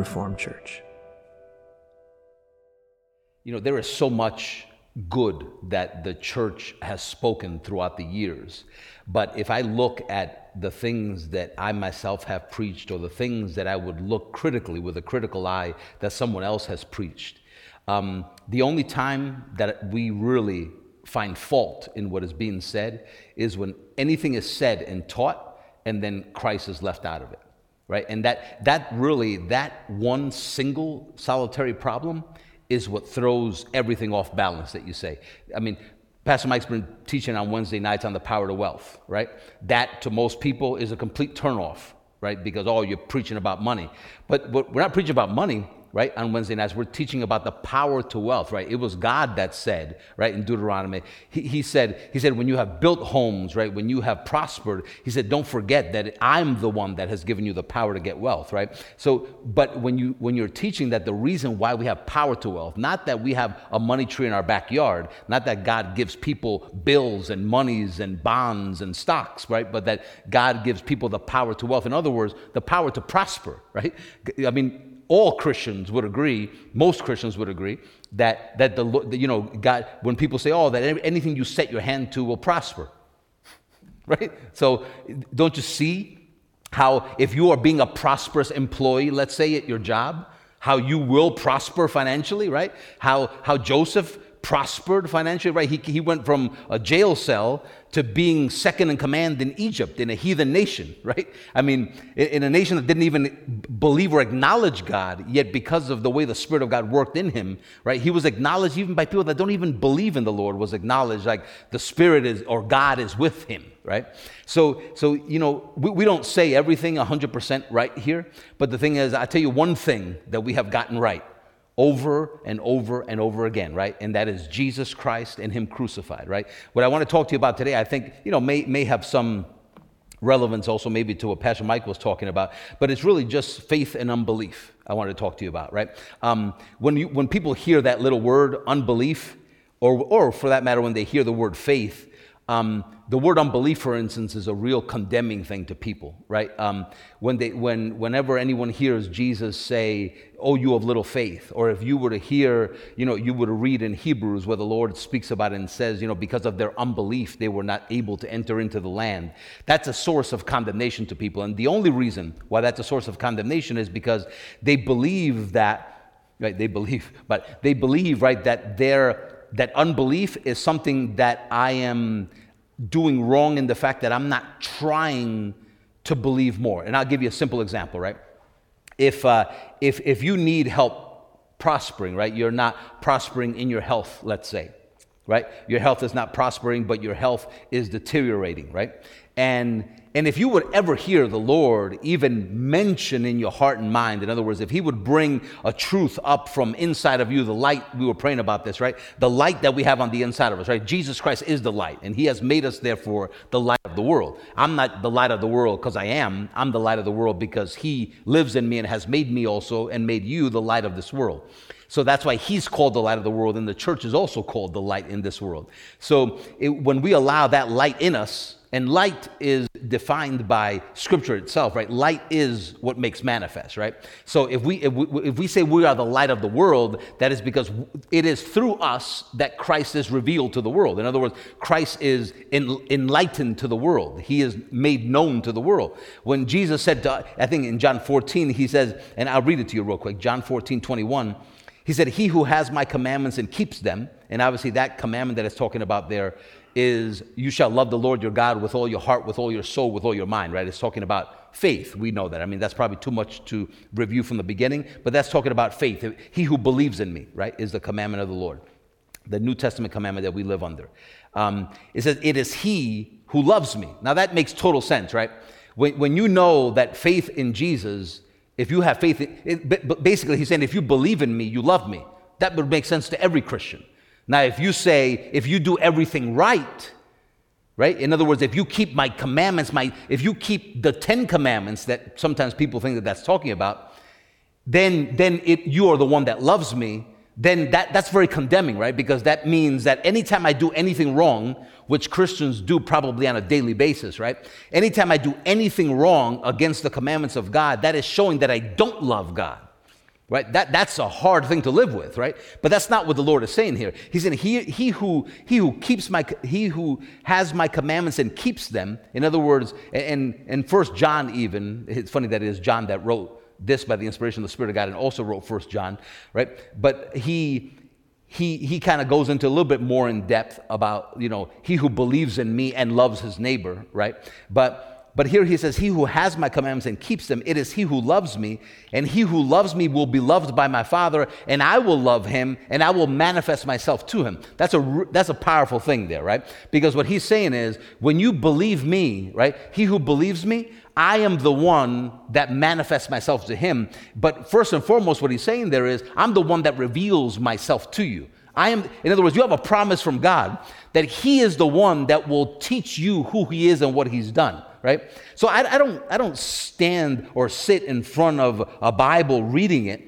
Reformed Church. You know, there is so much good that the church has spoken throughout the years. But if I look at the things that I myself have preached or the things that I would look critically with a critical eye that someone else has preached, um, the only time that we really find fault in what is being said is when anything is said and taught and then Christ is left out of it. Right? And that that really that one single solitary problem is what throws everything off balance that you say. I mean, Pastor Mike's been teaching on Wednesday nights on the power to wealth, right? That to most people is a complete turnoff, right? Because, oh, you're preaching about money. But, but we're not preaching about money right, on Wednesday nights, we're teaching about the power to wealth, right? It was God that said, right, in Deuteronomy, he, he, said, he said, when you have built homes, right, when you have prospered, he said, don't forget that I'm the one that has given you the power to get wealth, right? So, but when you when you're teaching that the reason why we have power to wealth, not that we have a money tree in our backyard, not that God gives people bills and monies and bonds and stocks, right? But that God gives people the power to wealth. In other words, the power to prosper, right? I mean, all Christians would agree, most Christians would agree, that, that the, you know, God, when people say, oh, that anything you set your hand to will prosper, right? So don't you see how if you are being a prosperous employee, let's say at your job, how you will prosper financially, right? How, how Joseph prospered financially, right? He, he went from a jail cell to being second in command in Egypt, in a heathen nation, right? I mean, in a nation that didn't even believe or acknowledge God, yet because of the way the Spirit of God worked in him, right, he was acknowledged even by people that don't even believe in the Lord, was acknowledged like the Spirit is or God is with him, right? So, so you know, we, we don't say everything 100% right here, but the thing is, I tell you one thing that we have gotten right over and over and over again, right? And that is Jesus Christ and Him crucified, right? What I want to talk to you about today, I think, you know, may, may have some relevance also maybe to what Pastor Mike was talking about, but it's really just faith and unbelief I want to talk to you about, right? Um, when, you, when people hear that little word, unbelief, or, or for that matter, when they hear the word faith, um, the word unbelief, for instance, is a real condemning thing to people, right? Um, when they, when, whenever anyone hears Jesus say, "Oh, you have little faith," or if you were to hear, you know, you were to read in Hebrews where the Lord speaks about it and says, you know, because of their unbelief, they were not able to enter into the land. That's a source of condemnation to people, and the only reason why that's a source of condemnation is because they believe that, right? They believe, but they believe, right, that their that unbelief is something that I am doing wrong in the fact that I'm not trying to believe more. And I'll give you a simple example, right? If, uh, if, if you need help prospering, right, you're not prospering in your health, let's say, right? Your health is not prospering, but your health is deteriorating, right? And and if you would ever hear the Lord even mention in your heart and mind, in other words, if He would bring a truth up from inside of you, the light, we were praying about this, right? The light that we have on the inside of us, right? Jesus Christ is the light, and He has made us, therefore, the light of the world. I'm not the light of the world because I am, I'm the light of the world because He lives in me and has made me also and made you the light of this world. So that's why he's called the light of the world, and the church is also called the light in this world. So it, when we allow that light in us, and light is defined by scripture itself, right? Light is what makes manifest, right? So if we, if we, if we say we are the light of the world, that is because it is through us that Christ is revealed to the world. In other words, Christ is enlightened to the world. He is made known to the world. When Jesus said to, I think in John 14, he says, and I'll read it to you real quick, John 14, 21, he said, He who has my commandments and keeps them, and obviously that commandment that it's talking about there is you shall love the Lord your God with all your heart, with all your soul, with all your mind, right? It's talking about faith. We know that. I mean, that's probably too much to review from the beginning, but that's talking about faith. He who believes in me, right, is the commandment of the Lord, the New Testament commandment that we live under. Um, it says, It is he who loves me. Now, that makes total sense, right? When, when you know that faith in Jesus, if you have faith, it, basically, he's saying, if you believe in me, you love me. That would make sense to every Christian. Now, if you say, if you do everything right, right? In other words, if you keep my commandments, my, if you keep the Ten Commandments that sometimes people think that that's talking about, then, then it, you are the one that loves me, then that, that's very condemning, right? Because that means that anytime I do anything wrong, which Christians do probably on a daily basis, right? Anytime I do anything wrong against the commandments of God, that is showing that I don't love God. right? That, that's a hard thing to live with, right? But that's not what the Lord is saying here. He's saying, he, he, who, he who keeps my, he who has my commandments and keeps them, in other words, and, and First John even, it's funny that it is John that wrote this by the inspiration of the Spirit of God and also wrote First John, right? But he, he, he kind of goes into a little bit more in depth about, you know, he who believes in me and loves his neighbor, right? But but here he says, He who has my commandments and keeps them, it is he who loves me. And he who loves me will be loved by my Father, and I will love him, and I will manifest myself to him. That's a, that's a powerful thing there, right? Because what he's saying is, when you believe me, right? He who believes me, I am the one that manifests myself to him. But first and foremost, what he's saying there is, I'm the one that reveals myself to you. I am, in other words, you have a promise from God that He is the one that will teach you who He is and what He's done right? So I, I, don't, I don't stand or sit in front of a Bible reading it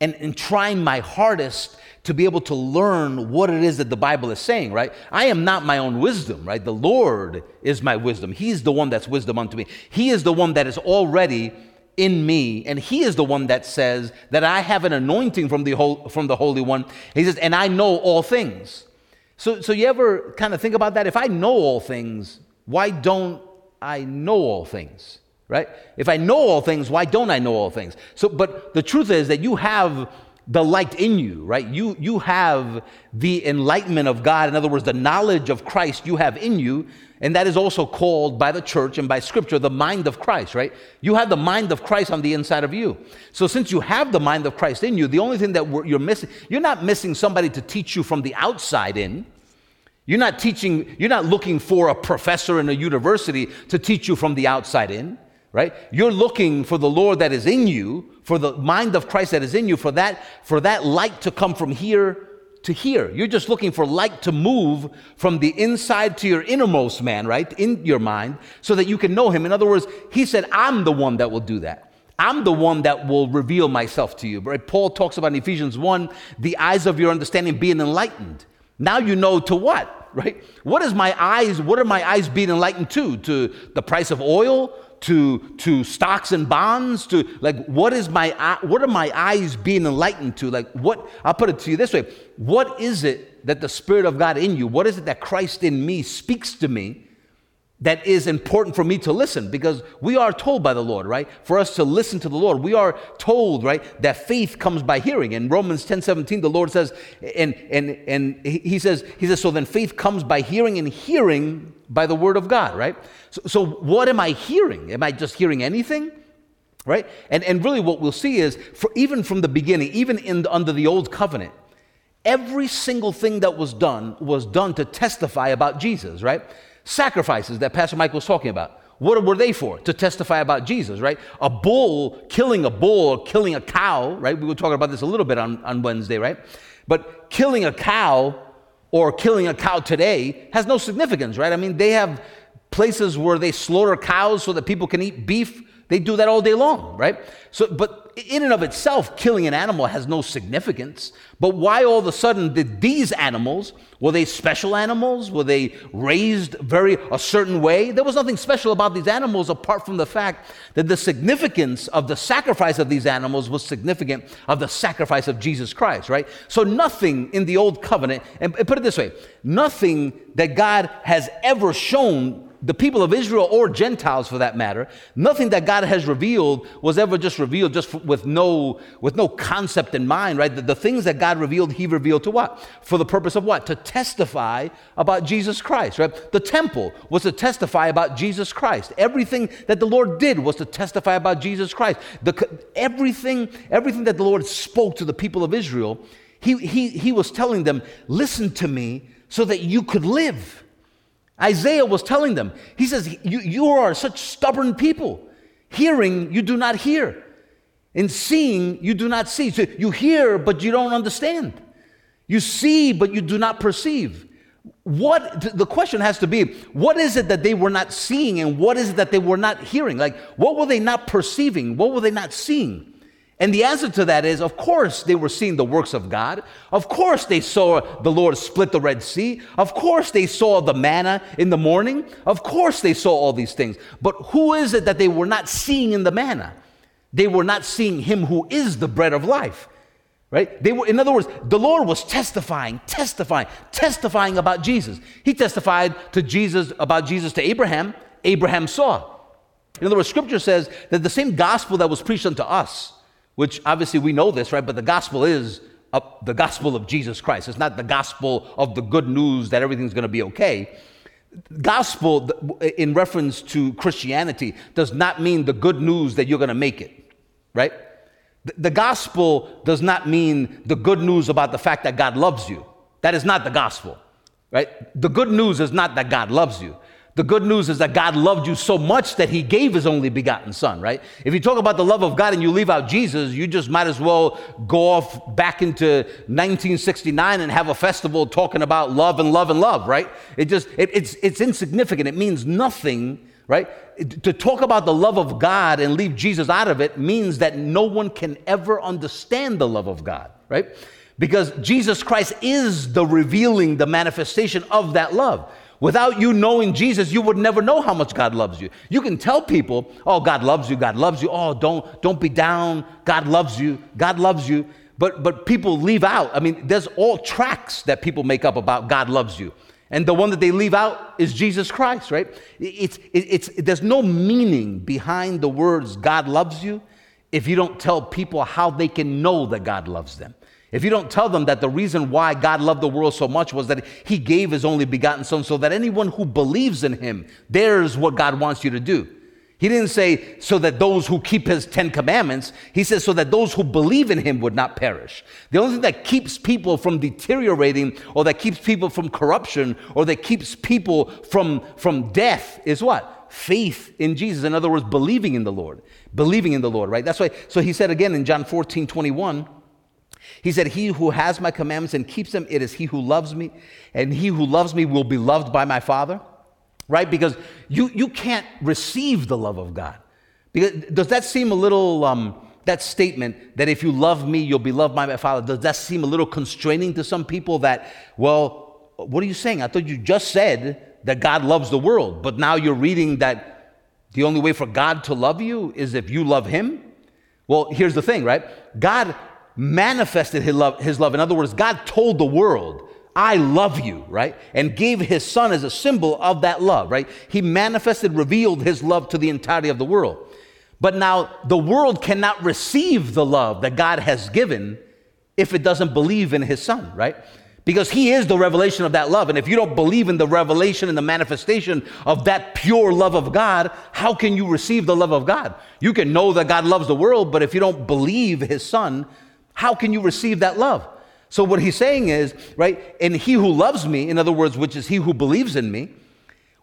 and, and trying my hardest to be able to learn what it is that the Bible is saying, right? I am not my own wisdom, right? The Lord is my wisdom. He's the one that's wisdom unto me. He is the one that is already in me, and He is the one that says that I have an anointing from the, whole, from the Holy One. He says, and I know all things. So, so you ever kind of think about that? If I know all things, why don't I know all things, right? If I know all things, why don't I know all things? So, but the truth is that you have the light in you, right? You, you have the enlightenment of God. In other words, the knowledge of Christ you have in you. And that is also called by the church and by scripture the mind of Christ, right? You have the mind of Christ on the inside of you. So since you have the mind of Christ in you, the only thing that you're missing, you're not missing somebody to teach you from the outside in. You're not teaching, you're not looking for a professor in a university to teach you from the outside in, right? You're looking for the Lord that is in you, for the mind of Christ that is in you, for that, for that light to come from here to here. You're just looking for light to move from the inside to your innermost man, right? In your mind, so that you can know him. In other words, he said, I'm the one that will do that. I'm the one that will reveal myself to you. Right? Paul talks about in Ephesians 1 the eyes of your understanding being enlightened. Now you know to what? right? What is my eyes, what are my eyes being enlightened to? To the price of oil? To, to stocks and bonds? To like, what is my, what are my eyes being enlightened to? Like, what, I'll put it to you this way. What is it that the Spirit of God in you, what is it that Christ in me speaks to me that is important for me to listen because we are told by the Lord, right? For us to listen to the Lord. We are told, right, that faith comes by hearing. In Romans 10 17, the Lord says, and and and he says, he says, so then faith comes by hearing and hearing by the word of God, right? So, so what am I hearing? Am I just hearing anything? Right? And and really what we'll see is for even from the beginning, even in the, under the old covenant, every single thing that was done was done to testify about Jesus, right? Sacrifices that Pastor Mike was talking about. What were they for? To testify about Jesus, right? A bull, killing a bull or killing a cow, right? We were talking about this a little bit on, on Wednesday, right? But killing a cow or killing a cow today has no significance, right? I mean, they have places where they slaughter cows so that people can eat beef. They do that all day long, right? So, but in and of itself, killing an animal has no significance. But why all of a sudden did these animals, were they special animals? Were they raised very a certain way? There was nothing special about these animals apart from the fact that the significance of the sacrifice of these animals was significant of the sacrifice of Jesus Christ, right? So nothing in the old covenant, and put it this way, nothing that God has ever shown the people of Israel or Gentiles for that matter, nothing that God has revealed was ever just revealed just with no, with no concept in mind, right? The, the, things that God revealed, He revealed to what? For the purpose of what? To testify about Jesus Christ, right? The temple was to testify about Jesus Christ. Everything that the Lord did was to testify about Jesus Christ. The, everything, everything that the Lord spoke to the people of Israel, he, he, he was telling them, listen to me so that you could live. Isaiah was telling them, he says, You, you are such stubborn people. Hearing, you do not hear. And seeing, you do not see. So you hear, but you don't understand. You see, but you do not perceive. What the question has to be what is it that they were not seeing, and what is it that they were not hearing? Like, what were they not perceiving? What were they not seeing? And the answer to that is, of course, they were seeing the works of God. Of course, they saw the Lord split the Red Sea. Of course, they saw the manna in the morning. Of course, they saw all these things. But who is it that they were not seeing in the manna? They were not seeing him who is the bread of life. Right? They were, in other words, the Lord was testifying, testifying, testifying about Jesus. He testified to Jesus about Jesus to Abraham. Abraham saw. In other words, scripture says that the same gospel that was preached unto us, which obviously we know this, right? But the gospel is the gospel of Jesus Christ. It's not the gospel of the good news that everything's going to be okay. Gospel, in reference to Christianity, does not mean the good news that you're going to make it, right? The gospel does not mean the good news about the fact that God loves you. That is not the gospel, right? The good news is not that God loves you. The good news is that God loved you so much that he gave his only begotten son, right? If you talk about the love of God and you leave out Jesus, you just might as well go off back into 1969 and have a festival talking about love and love and love, right? It just, it, it's, it's insignificant. It means nothing, right? To talk about the love of God and leave Jesus out of it means that no one can ever understand the love of God, right? Because Jesus Christ is the revealing, the manifestation of that love. Without you knowing Jesus, you would never know how much God loves you. You can tell people, "Oh, God loves you. God loves you. Oh, don't don't be down. God loves you. God loves you." But but people leave out. I mean, there's all tracks that people make up about God loves you. And the one that they leave out is Jesus Christ, right? It's, it's, it's, there's no meaning behind the words God loves you if you don't tell people how they can know that God loves them. If you don't tell them that the reason why God loved the world so much was that He gave His only begotten Son so that anyone who believes in Him, there's what God wants you to do. He didn't say so that those who keep His Ten Commandments, He says so that those who believe in Him would not perish. The only thing that keeps people from deteriorating or that keeps people from corruption or that keeps people from, from death is what? Faith in Jesus. In other words, believing in the Lord. Believing in the Lord, right? That's why, so He said again in John 14 21. He said, He who has my commandments and keeps them, it is he who loves me, and he who loves me will be loved by my Father. Right? Because you, you can't receive the love of God. Because, does that seem a little, um, that statement that if you love me, you'll be loved by my Father, does that seem a little constraining to some people that, well, what are you saying? I thought you just said that God loves the world, but now you're reading that the only way for God to love you is if you love Him? Well, here's the thing, right? God manifested his love, his love. In other words, God told the world, I love you, right? And gave his son as a symbol of that love, right? He manifested, revealed his love to the entirety of the world. But now the world cannot receive the love that God has given if it doesn't believe in his son, right? Because he is the revelation of that love. And if you don't believe in the revelation and the manifestation of that pure love of God, how can you receive the love of God? You can know that God loves the world, but if you don't believe his son, how can you receive that love? So, what he's saying is, right, and he who loves me, in other words, which is he who believes in me,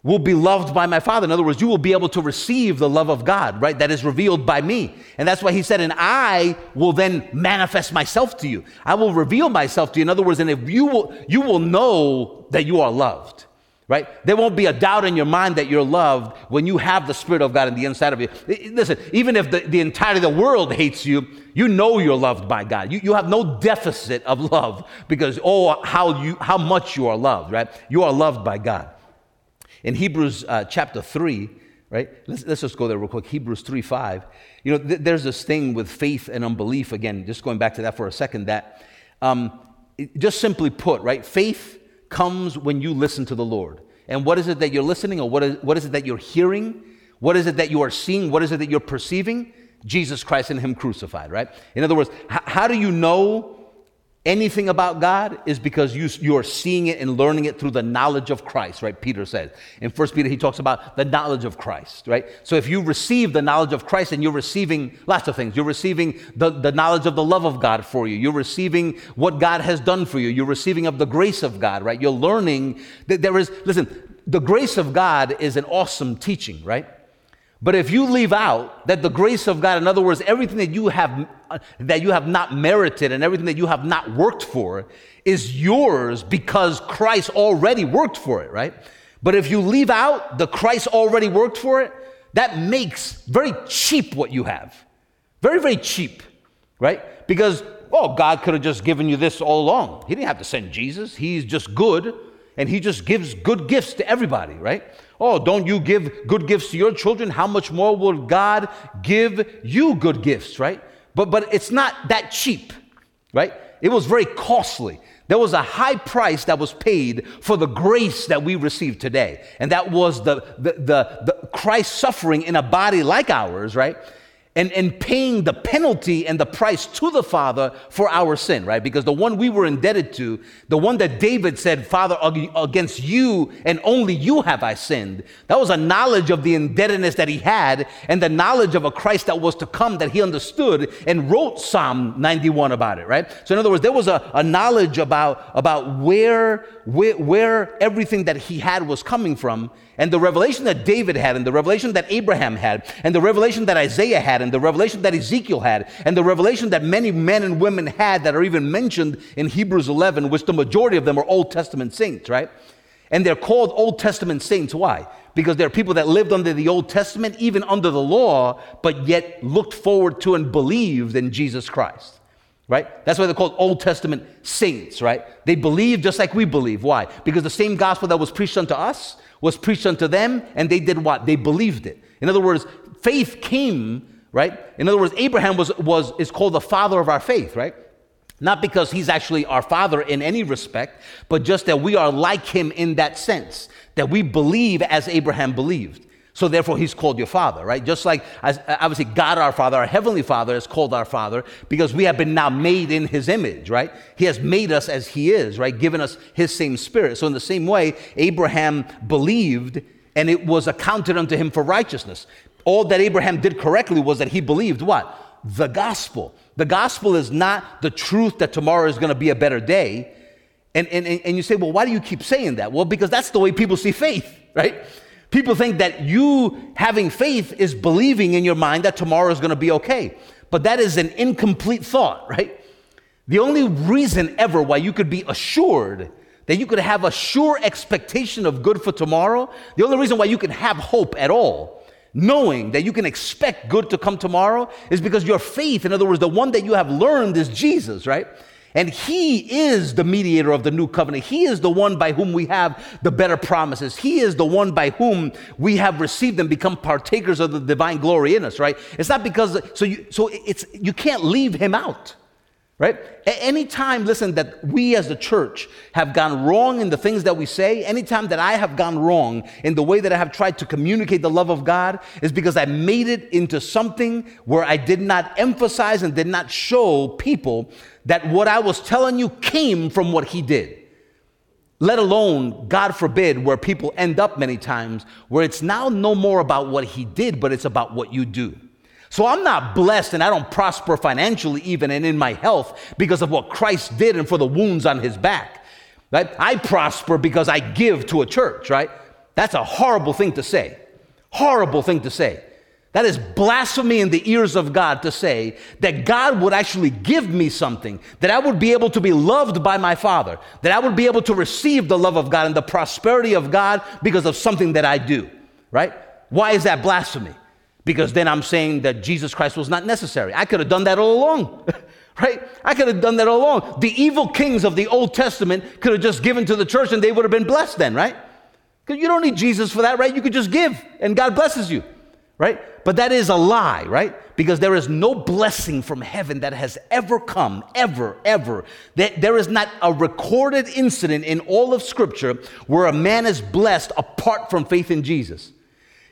will be loved by my Father. In other words, you will be able to receive the love of God, right, that is revealed by me. And that's why he said, and I will then manifest myself to you. I will reveal myself to you. In other words, and if you will, you will know that you are loved right? There won't be a doubt in your mind that you're loved when you have the Spirit of God in the inside of you. Listen, even if the, the entirety of the world hates you, you know you're loved by God. You, you have no deficit of love because, oh, how, you, how much you are loved, right? You are loved by God. In Hebrews uh, chapter 3, right? Let's, let's just go there real quick. Hebrews 3 5. You know, th- there's this thing with faith and unbelief, again, just going back to that for a second, that um, just simply put, right? Faith comes when you listen to the Lord. And what is it that you're listening, or what is, what is it that you're hearing? What is it that you are seeing? What is it that you're perceiving? Jesus Christ and Him crucified, right? In other words, h- how do you know anything about God is because you, you are seeing it and learning it through the knowledge of Christ, right? Peter says. In First Peter, he talks about the knowledge of Christ, right? So if you receive the knowledge of Christ and you're receiving lots of things, you're receiving the, the knowledge of the love of God for you, you're receiving what God has done for you, you're receiving of the grace of God, right? You're learning that there is, listen, the grace of God is an awesome teaching, right? But if you leave out that the grace of God, in other words, everything that you have that you have not merited and everything that you have not worked for is yours because Christ already worked for it, right? But if you leave out the Christ already worked for it, that makes very cheap what you have. Very, very cheap, right? Because, oh, God could have just given you this all along. He didn't have to send Jesus. He's just good and he just gives good gifts to everybody, right? Oh, don't you give good gifts to your children? How much more will God give you good gifts, right? But but it's not that cheap, right? It was very costly. There was a high price that was paid for the grace that we receive today. And that was the, the, the, the Christ suffering in a body like ours, right? And, and paying the penalty and the price to the Father for our sin, right? Because the one we were indebted to, the one that David said, Father, against you and only you have I sinned, that was a knowledge of the indebtedness that he had and the knowledge of a Christ that was to come that he understood and wrote Psalm 91 about it, right? So, in other words, there was a, a knowledge about, about where, where, where everything that he had was coming from and the revelation that David had, and the revelation that Abraham had, and the revelation that Isaiah had, and the revelation that Ezekiel had, and the revelation that many men and women had that are even mentioned in Hebrews 11, which the majority of them are Old Testament saints, right? And they're called Old Testament saints. Why? Because they're people that lived under the Old Testament, even under the law, but yet looked forward to and believed in Jesus Christ right? That's why they're called Old Testament saints, right? They believe just like we believe. Why? Because the same gospel that was preached unto us was preached unto them, and they did what? They believed it. In other words, faith came, right? In other words, Abraham was, was is called the father of our faith, right? Not because he's actually our father in any respect, but just that we are like him in that sense, that we believe as Abraham believed. So therefore, he's called your father, right? Just like as, obviously God our Father, our heavenly Father, is called our Father because we have been now made in His image, right? He has made us as He is, right? Given us His same Spirit. So in the same way, Abraham believed, and it was accounted unto him for righteousness. All that Abraham did correctly was that he believed what? The gospel. The gospel is not the truth that tomorrow is going to be a better day. And, and, and you say, well, why do you keep saying that? Well, because that's the way people see faith, right? People think that you having faith is believing in your mind that tomorrow is going to be okay. But that is an incomplete thought, right? The only reason ever why you could be assured that you could have a sure expectation of good for tomorrow, the only reason why you can have hope at all, knowing that you can expect good to come tomorrow, is because your faith, in other words, the one that you have learned is Jesus, right? And He is the mediator of the new covenant. He is the one by whom we have the better promises. He is the one by whom we have received and become partakers of the divine glory in us, right? It's not because, so you, so it's, you can't leave Him out right? Anytime, listen, that we as the church have gone wrong in the things that we say, anytime that I have gone wrong in the way that I have tried to communicate the love of God, is because I made it into something where I did not emphasize and did not show people that what I was telling you came from what He did. Let alone, God forbid, where people end up many times, where it's now no more about what He did, but it's about what you do. So I'm not blessed and I don't prosper financially even and in my health because of what Christ did and for the wounds on his back. Right? I prosper because I give to a church, right? That's a horrible thing to say. Horrible thing to say. That is blasphemy in the ears of God to say that God would actually give me something, that I would be able to be loved by my Father, that I would be able to receive the love of God and the prosperity of God because of something that I do, right? Why is that blasphemy? because then I'm saying that Jesus Christ was not necessary. I could have done that all along, right? I could have done that all along. The evil kings of the Old Testament could have just given to the church and they would have been blessed then, right? Because you don't need Jesus for that, right? You could just give and God blesses you, right? But that is a lie, right? Because there is no blessing from heaven that has ever come, ever, ever. There is not a recorded incident in all of Scripture where a man is blessed apart from faith in Jesus.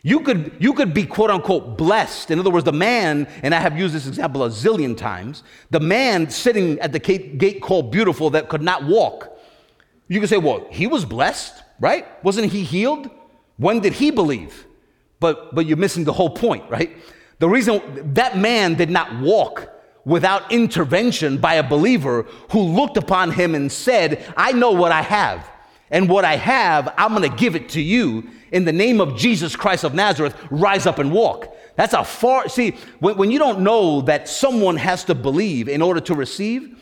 You could, you could be quote unquote blessed. In other words, the man, and I have used this example a zillion times, the man sitting at the gate called beautiful that could not walk. You could say, well, he was blessed, right? Wasn't he healed? When did he believe? But, but you're missing the whole point, right? The reason that man did not walk without intervention by a believer who looked upon him and said, I know what I have. And what I have, I'm going to give it to you in the name of Jesus Christ of Nazareth. Rise up and walk. That's a far, see, when, when you don't know that someone has to believe in order to receive,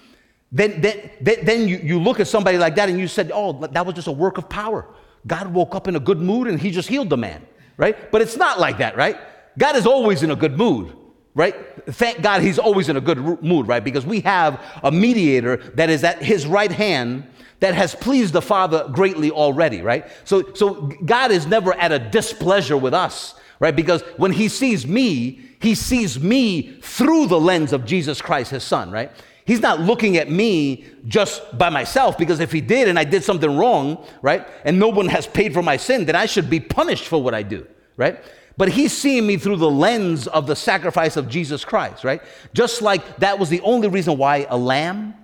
then, then, then you, you look at somebody like that and you said, oh, that was just a work of power. God woke up in a good mood and he just healed the man, right? But it's not like that, right? God is always in a good mood, right? Thank God he's always in a good mood, right? Because we have a mediator that is at his right hand that has pleased the Father greatly already, right? So, so God is never at a displeasure with us, right? Because when He sees me, He sees me through the lens of Jesus Christ, His Son, right? He's not looking at me just by myself because if he did and I did something wrong, right, and no one has paid for my sin, then I should be punished for what I do, right? But he's seeing me through the lens of the sacrifice of Jesus Christ, right? Just like that was the only reason why a lamb,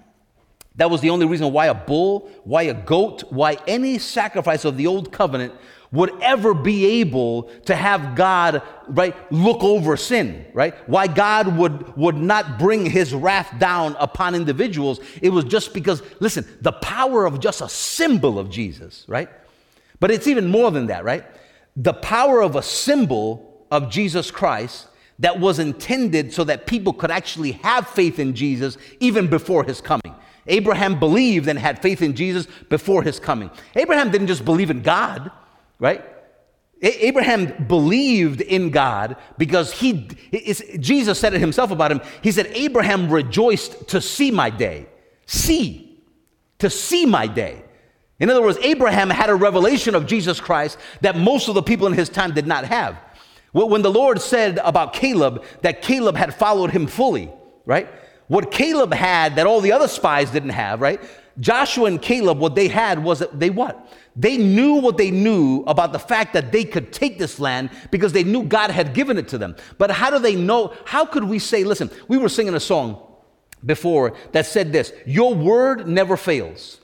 that was the only reason why a bull, why a goat, why any sacrifice of the old covenant would ever be able to have God, right, look over sin, right? Why God would, would not bring his wrath down upon individuals. It was just because, listen, the power of just a symbol of Jesus, right? But it's even more than that, right? The power of a symbol of Jesus Christ that was intended so that people could actually have faith in Jesus even before his coming. Abraham believed and had faith in Jesus before his coming. Abraham didn't just believe in God, right? Abraham believed in God because he, Jesus said it himself about him. He said, Abraham rejoiced to see my day. See, to see my day. In other words, Abraham had a revelation of Jesus Christ that most of the people in his time did not have. When the Lord said about Caleb that Caleb had followed him fully, right? What Caleb had that all the other spies didn't have, right? Joshua and Caleb, what they had was that they what? They knew what they knew about the fact that they could take this land because they knew God had given it to them. But how do they know? How could we say, listen, we were singing a song before that said this Your word never fails.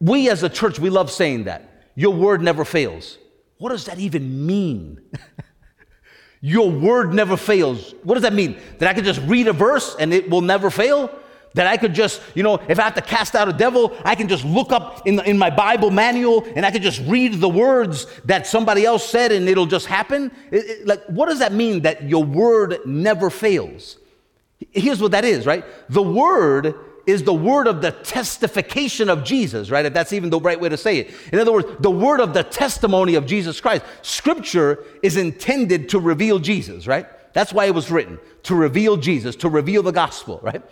We as a church, we love saying that. Your word never fails. What does that even mean? Your word never fails. What does that mean? That I can just read a verse and it will never fail? That I could just, you know, if I have to cast out a devil, I can just look up in, the, in my Bible manual and I can just read the words that somebody else said and it'll just happen. It, it, like, what does that mean that your word never fails? Here's what that is, right? The word is the word of the testification of Jesus, right? If that's even the right way to say it. In other words, the word of the testimony of Jesus Christ. Scripture is intended to reveal Jesus, right? That's why it was written to reveal Jesus, to reveal the gospel, right?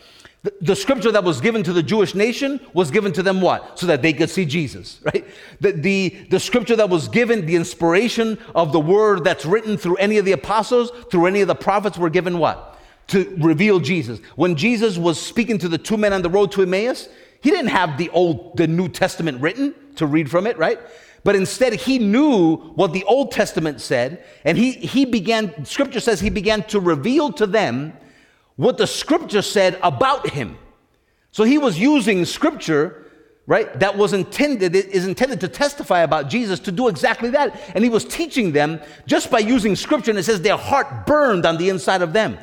The, the, scripture that was given to the Jewish nation was given to them what? So that they could see Jesus, right? The, the, the scripture that was given, the inspiration of the word that's written through any of the apostles, through any of the prophets were given what? To reveal Jesus. When Jesus was speaking to the two men on the road to Emmaus, he didn't have the old, the New Testament written to read from it, right? But instead, he knew what the Old Testament said, and he, he began, scripture says he began to reveal to them what the scripture said about him. So he was using scripture, right, that was intended, is intended to testify about Jesus to do exactly that. And he was teaching them just by using scripture, and it says their heart burned on the inside of them.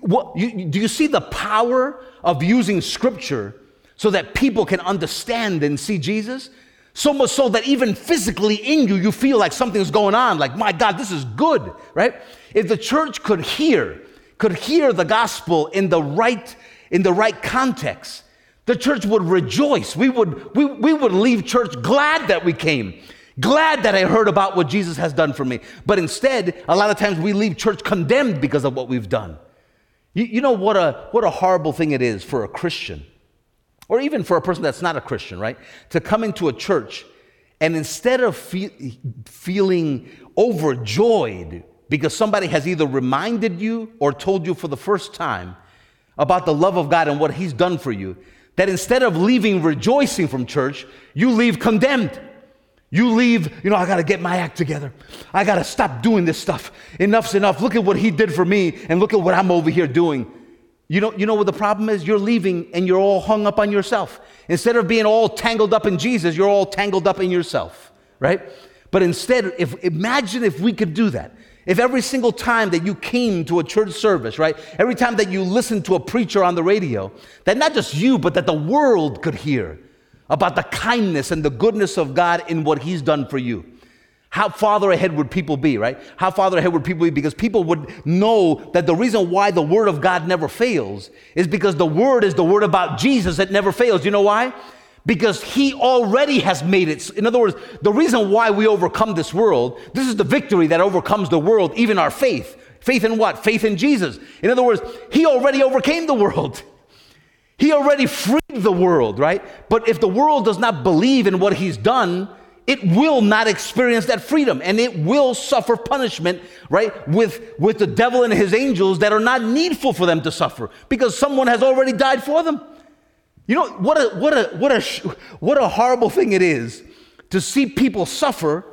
What, you, do you see the power of using scripture so that people can understand and see Jesus? So much so that even physically in you, you feel like something's going on, like, my God, this is good, right? If the church could hear could hear the gospel in the right, in the right context, the church would rejoice. We would, we, we would leave church glad that we came, glad that I heard about what Jesus has done for me. But instead, a lot of times we leave church condemned because of what we've done. You, you know what a, what a horrible thing it is for a Christian, or even for a person that's not a Christian, right? To come into a church and instead of fe- feeling overjoyed because somebody has either reminded you or told you for the first time about the love of God and what He's done for you, that instead of leaving rejoicing from church, you leave condemned. You leave, you know, I got to get my act together. I got to stop doing this stuff. Enough's enough. Look at what he did for me and look at what I'm over here doing. You know, you know what the problem is? You're leaving and you're all hung up on yourself. Instead of being all tangled up in Jesus, you're all tangled up in yourself, right? But instead, if imagine if we could do that. If every single time that you came to a church service, right, every time that you listened to a preacher on the radio, that not just you, but that the world could hear about the kindness and the goodness of God in what He's done for you. How farther ahead would people be, right? How farther ahead would people be? Because people would know that the reason why the Word of God never fails is because the Word is the Word about Jesus that never fails. You know why? Because he already has made it. In other words, the reason why we overcome this world, this is the victory that overcomes the world, even our faith. Faith in what? Faith in Jesus. In other words, he already overcame the world. He already freed the world, right? But if the world does not believe in what he's done, it will not experience that freedom and it will suffer punishment, right? With, with the devil and his angels that are not needful for them to suffer because someone has already died for them. You know, what a, what a, what a, what a horrible thing it is to see people suffer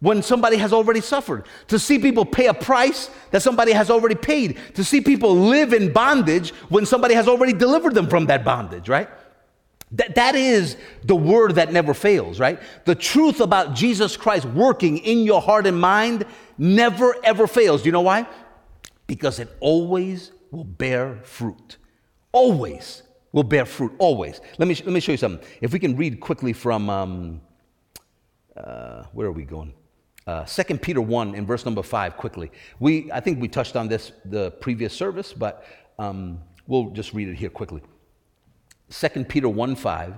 when somebody has already suffered, to see people pay a price that somebody has already paid, to see people live in bondage when somebody has already delivered them from that bondage, right? That, that is the word that never fails, right? The truth about Jesus Christ working in your heart and mind never ever fails. Do you know why? Because it always will bear fruit. Always will bear fruit. Always. Let me, let me show you something. If we can read quickly from, um, uh, where are we going? Uh, 2 Peter 1 in verse number 5 quickly. We, I think we touched on this the previous service, but um, we'll just read it here quickly. 2 Peter 1 5.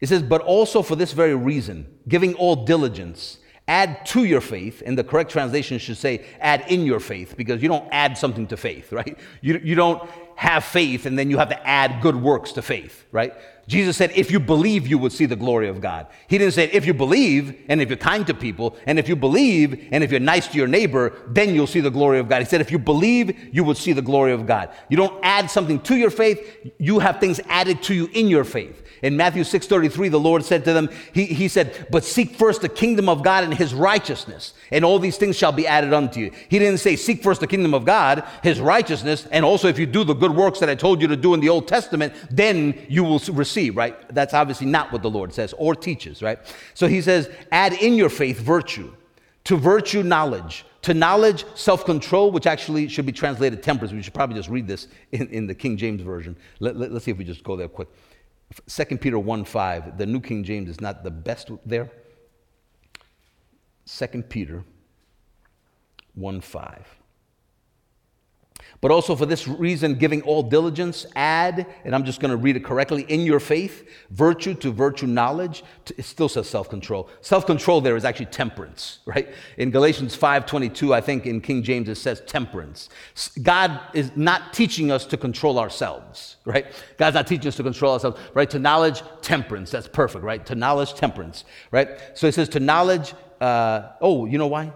It says, But also for this very reason, giving all diligence, add to your faith, and the correct translation should say, add in your faith, because you don't add something to faith, right? You, you don't have faith and then you have to add good works to faith, right? Jesus said, if you believe, you would see the glory of God. He didn't say, if you believe and if you're kind to people, and if you believe and if you're nice to your neighbor, then you'll see the glory of God. He said, if you believe, you would see the glory of God. You don't add something to your faith, you have things added to you in your faith. In Matthew 6:33, the Lord said to them, he, he said, But seek first the kingdom of God and his righteousness, and all these things shall be added unto you. He didn't say, Seek first the kingdom of God, his righteousness, and also if you do the good works that I told you to do in the Old Testament, then you will receive, right? That's obviously not what the Lord says or teaches, right? So he says, Add in your faith virtue, to virtue knowledge, to knowledge self control, which actually should be translated temperance. We should probably just read this in, in the King James Version. Let, let, let's see if we just go there quick. 2 Peter 1 5, the New King James is not the best there. 2 Peter 1 5. But also for this reason, giving all diligence, add, and I'm just going to read it correctly, in your faith, virtue to virtue knowledge. To, it still says self-control. Self-control there is actually temperance, right? In Galatians 5:22, I think in King James it says temperance. God is not teaching us to control ourselves, right? God's not teaching us to control ourselves, right? To knowledge, temperance. That's perfect, right? To knowledge, temperance, right? So it says to knowledge. Uh, oh, you know why?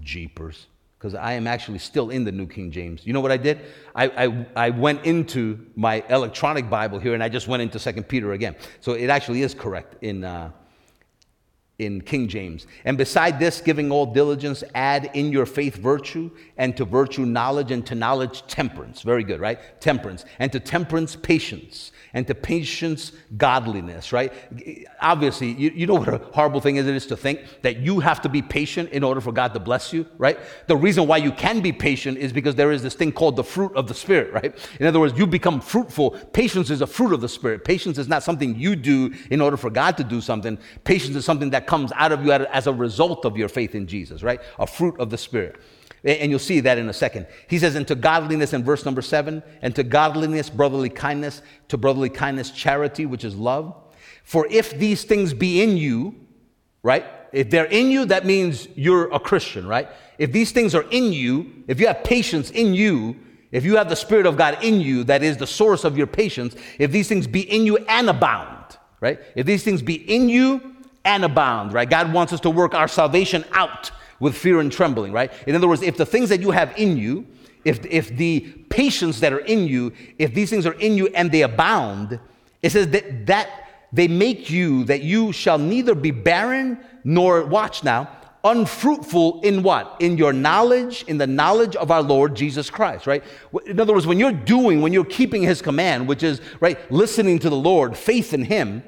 Jeepers because I am actually still in the New King James. You know what I did? I, I, I, went into my electronic Bible here and I just went into Second Peter again. So it actually is correct in, uh, in King James. And beside this, giving all diligence, add in your faith virtue, and to virtue knowledge, and to knowledge temperance. Very good, right? Temperance. And to temperance, patience and to patience, godliness, right? Obviously, you, you know what a horrible thing it is to think that you have to be patient in order for God to bless you, right? The reason why you can be patient is because there is this thing called the fruit of the Spirit, right? In other words, you become fruitful. Patience is a fruit of the Spirit. Patience is not something you do in order for God to do something. Patience is something that comes out of you as a result of your faith in Jesus, right? A fruit of the Spirit. And you'll see that in a second. He says, and to godliness in verse number seven, and to godliness, brotherly kindness, to brotherly kindness, charity, which is love. For if these things be in you, right? If they're in you, that means you're a Christian, right? If these things are in you, if you have patience in you, if you have the Spirit of God in you, that is the source of your patience, if these things be in you and abound, right? If these things be in you and abound, right? God wants us to work our salvation out with fear and trembling, right? In other words, if the things that you have in you, if, if the patience that are in you, if these things are in you and they abound, it says that, that they make you that you shall neither be barren nor, watch now, unfruitful in what? In your knowledge, in the knowledge of our Lord Jesus Christ, right? In other words, when you're doing, when you're keeping his command, which is, right, listening to the Lord, faith in him,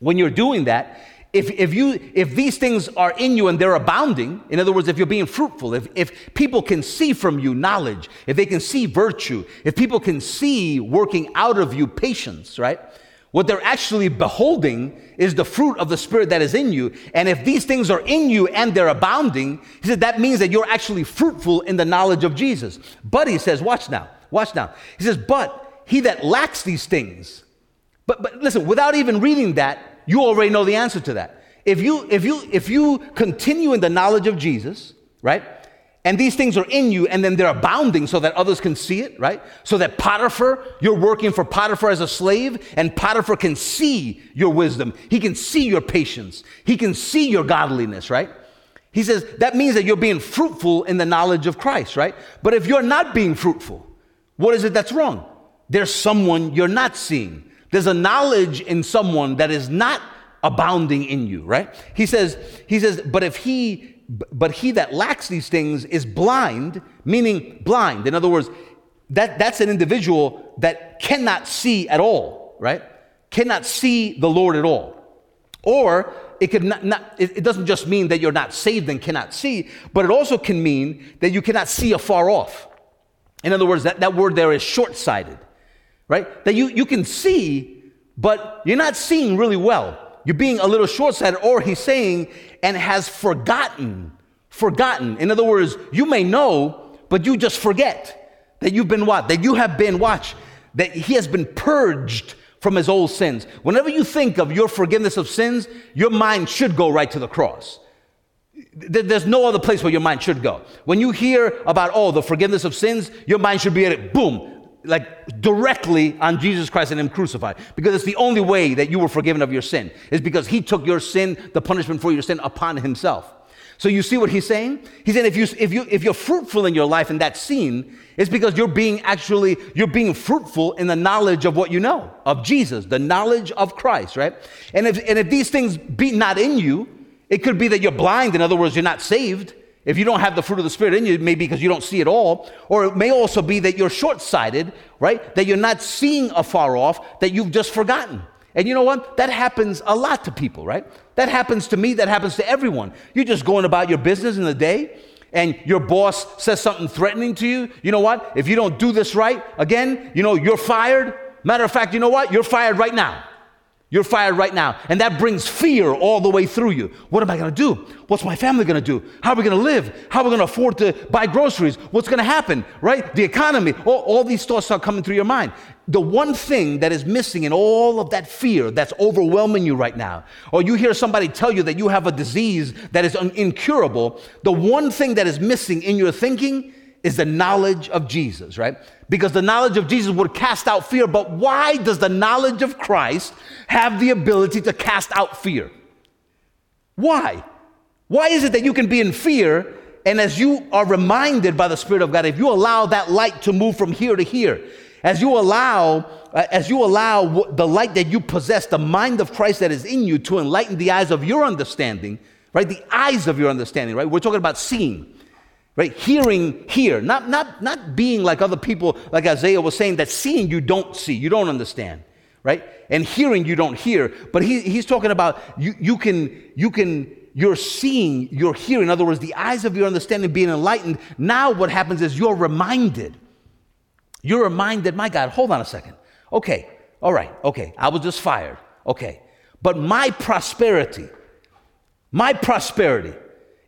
when you're doing that, if, if, you, if these things are in you and they're abounding, in other words, if you're being fruitful, if, if people can see from you knowledge, if they can see virtue, if people can see working out of you patience, right? What they're actually beholding is the fruit of the Spirit that is in you. And if these things are in you and they're abounding, he said that means that you're actually fruitful in the knowledge of Jesus. But he says, watch now, watch now. He says, but he that lacks these things, but, but listen, without even reading that, you already know the answer to that. If you, if you, if you continue in the knowledge of Jesus, right, and these things are in you and then they're abounding so that others can see it, right? So that Potiphar, you're working for Potiphar as a slave and Potiphar can see your wisdom. He can see your patience. He can see your godliness, right? He says that means that you're being fruitful in the knowledge of Christ, right? But if you're not being fruitful, what is it that's wrong? There's someone you're not seeing. There's a knowledge in someone that is not abounding in you, right? He says, he says, but if he but he that lacks these things is blind, meaning blind. In other words, that, that's an individual that cannot see at all, right? Cannot see the Lord at all. Or it could not, not it, it doesn't just mean that you're not saved and cannot see, but it also can mean that you cannot see afar off. In other words, that, that word there is short sighted, right? That you, you can see, but you're not seeing really well. You're being a little short sighted, or he's saying, and has forgotten. Forgotten. In other words, you may know, but you just forget that you've been what? That you have been, watch, that he has been purged from his old sins. Whenever you think of your forgiveness of sins, your mind should go right to the cross. There's no other place where your mind should go. When you hear about, oh, the forgiveness of sins, your mind should be at it, boom, like directly on Jesus Christ and Him crucified. Because it's the only way that you were forgiven of your sin, is because He took your sin, the punishment for your sin, upon Himself. So you see what He's saying? He's saying if, you, if, you, if you're fruitful in your life in that scene, it's because you're being actually, you're being fruitful in the knowledge of what you know, of Jesus, the knowledge of Christ, right? And if, and if these things be not in you, it could be that you're blind. In other words, you're not saved. If you don't have the fruit of the Spirit in you, it may be because you don't see it all, or it may also be that you're short sighted, right? That you're not seeing afar off, that you've just forgotten. And you know what? That happens a lot to people, right? That happens to me, that happens to everyone. You're just going about your business in the day, and your boss says something threatening to you. You know what? If you don't do this right, again, you know, you're fired. Matter of fact, you know what? You're fired right now. You're fired right now. And that brings fear all the way through you. What am I going to do? What's my family going to do? How are we going to live? How are we going to afford to buy groceries? What's going to happen? Right? The economy. All, all these thoughts are coming through your mind. The one thing that is missing in all of that fear that's overwhelming you right now, or you hear somebody tell you that you have a disease that is incurable, the one thing that is missing in your thinking is the knowledge of Jesus, right? Because the knowledge of Jesus would cast out fear, but why does the knowledge of Christ have the ability to cast out fear? Why? Why is it that you can be in fear and as you are reminded by the Spirit of God, if you allow that light to move from here to here, as you allow, uh, as you allow the light that you possess, the mind of Christ that is in you to enlighten the eyes of your understanding, right? The eyes of your understanding, right? We're talking about seeing right? Hearing here not not not being like other people like isaiah was saying that seeing you don't see you don't understand. Right? And hearing you don't hear. But he, he's talking about you, you can you can you're seeing you're hearing. In other words the eyes of your understanding being enlightened. Now what happens is you're reminded. You're reminded my god hold on a second. Okay all right okay i was just fired. Okay. But my prosperity my prosperity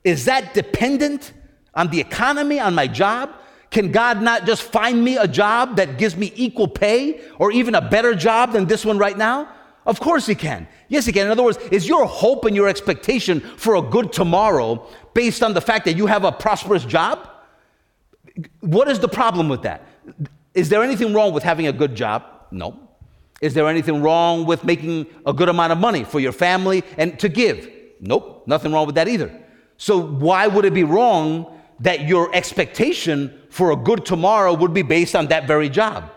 is that dependent on the economy, on my job? Can God not just find me a job that gives me equal pay or even a better job than this one right now? Of course He can. Yes, He can. In other words, is your hope and your expectation for a good tomorrow based on the fact that you have a prosperous job? What is the problem with that? Is there anything wrong with having a good job? No. Is there anything wrong with making a good amount of money for your family and to give? Nope, nothing wrong with that either. So, why would it be wrong that your expectation for a good tomorrow would be based on that very job.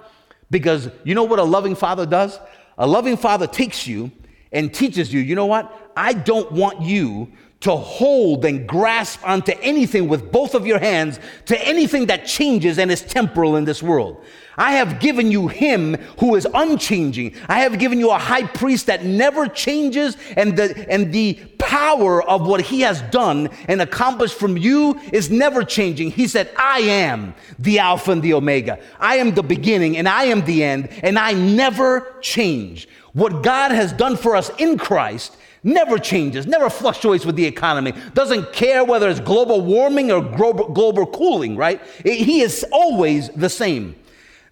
Because you know what a loving father does? A loving father takes you and teaches you, you know what? I don't want you to hold and grasp onto anything with both of your hands, to anything that changes and is temporal in this world. I have given you him who is unchanging. I have given you a high priest that never changes, and the, and the power of what he has done and accomplished from you is never changing. He said, I am the Alpha and the Omega. I am the beginning and I am the end, and I never change. What God has done for us in Christ never changes, never fluctuates with the economy, doesn't care whether it's global warming or global, cooling, right? He is always the same.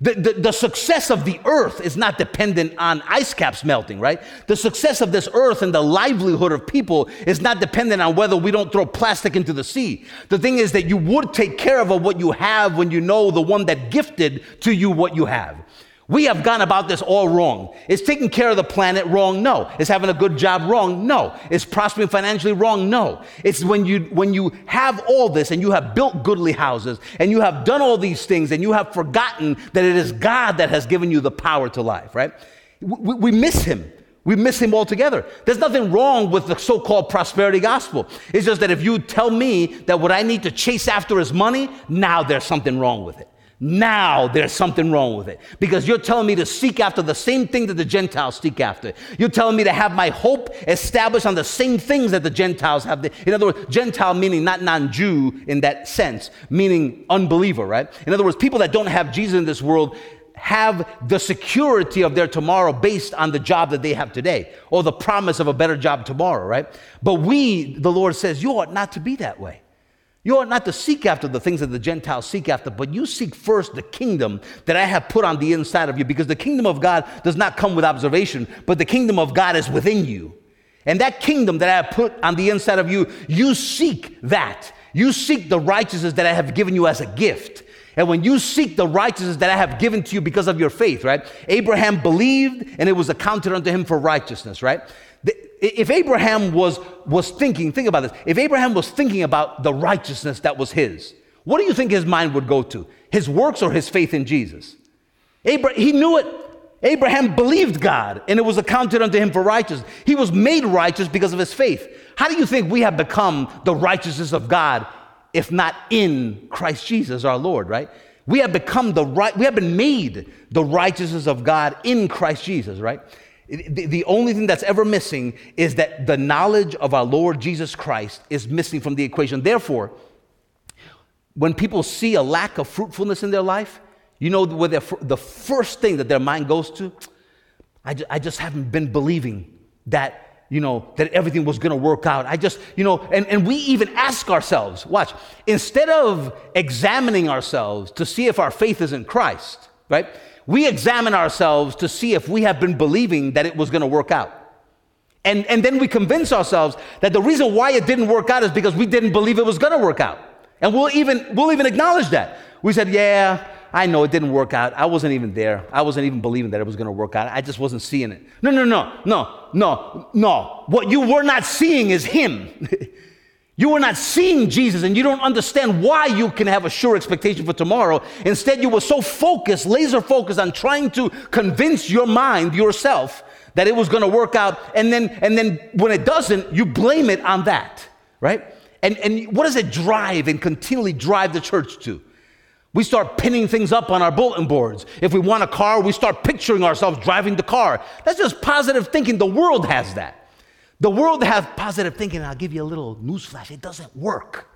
The, the, the, success of the earth is not dependent on ice caps melting, right? The success of this earth and the livelihood of people is not dependent on whether we don't throw plastic into the sea. The thing is that you would take care of what you have when you know the one that gifted to you what you have. We have gone about this all wrong. Is taking care of the planet wrong? No. Is having a good job wrong? No. Is prospering financially wrong? No. It's when you when you have all this and you have built goodly houses and you have done all these things and you have forgotten that it is God that has given you the power to life, right? We, we miss him. We miss him altogether. There's nothing wrong with the so called prosperity gospel. It's just that if you tell me that what I need to chase after is money, now there's something wrong with it. Now there's something wrong with it because you're telling me to seek after the same thing that the Gentiles seek after. You're telling me to have my hope established on the same things that the Gentiles have. In other words, Gentile meaning not non Jew in that sense, meaning unbeliever, right? In other words, people that don't have Jesus in this world have the security of their tomorrow based on the job that they have today or the promise of a better job tomorrow, right? But we, the Lord says, you ought not to be that way. You ought not to seek after the things that the Gentiles seek after, but you seek first the kingdom that I have put on the inside of you, because the kingdom of God does not come with observation, but the kingdom of God is within you. And that kingdom that I have put on the inside of you, you seek that. You seek the righteousness that I have given you as a gift. And when you seek the righteousness that I have given to you because of your faith, right? Abraham believed and it was accounted unto him for righteousness, right? If Abraham was, was thinking, think about this, if Abraham was thinking about the righteousness that was his, what do you think his mind would go to? His works or his faith in Jesus? Abraham, he knew it. Abraham believed God and it was accounted unto him for righteousness. He was made righteous because of his faith. How do you think we have become the righteousness of God if not in Christ Jesus our Lord, right? We have become the right, we have been made the righteousness of God in Christ Jesus, right? The, the only thing that's ever missing is that the knowledge of our Lord Jesus Christ is missing from the equation. Therefore, when people see a lack of fruitfulness in their life, you know where the first thing that their mind goes to? I just, I just haven't been believing that you know, that everything was gonna work out. I just, you know, and, and we even ask ourselves, watch, instead of examining ourselves to see if our faith is in Christ, right? We examine ourselves to see if we have been believing that it was going to work out. And, and then we convince ourselves that the reason why it didn't work out is because we didn't believe it was going to work out. And we'll even, we'll even acknowledge that. We said, yeah, I know it didn't work out. I wasn't even there. I wasn't even believing that it was going to work out. I just wasn't seeing it. No, no, no, no, no, no. What you were not seeing is Him. You were not seeing Jesus and you don't understand why you can have a sure expectation for tomorrow. Instead, you were so focused, laser focused on trying to convince your mind, yourself, that it was going to work out. And then, and then when it doesn't, you blame it on that, right? And, and what does it drive and continually drive the church to? We start pinning things up on our bulletin boards. If we want a car, we start picturing ourselves driving the car. That's just positive thinking. The world has that. The world has positive thinking. I'll give you a little newsflash. It doesn't work,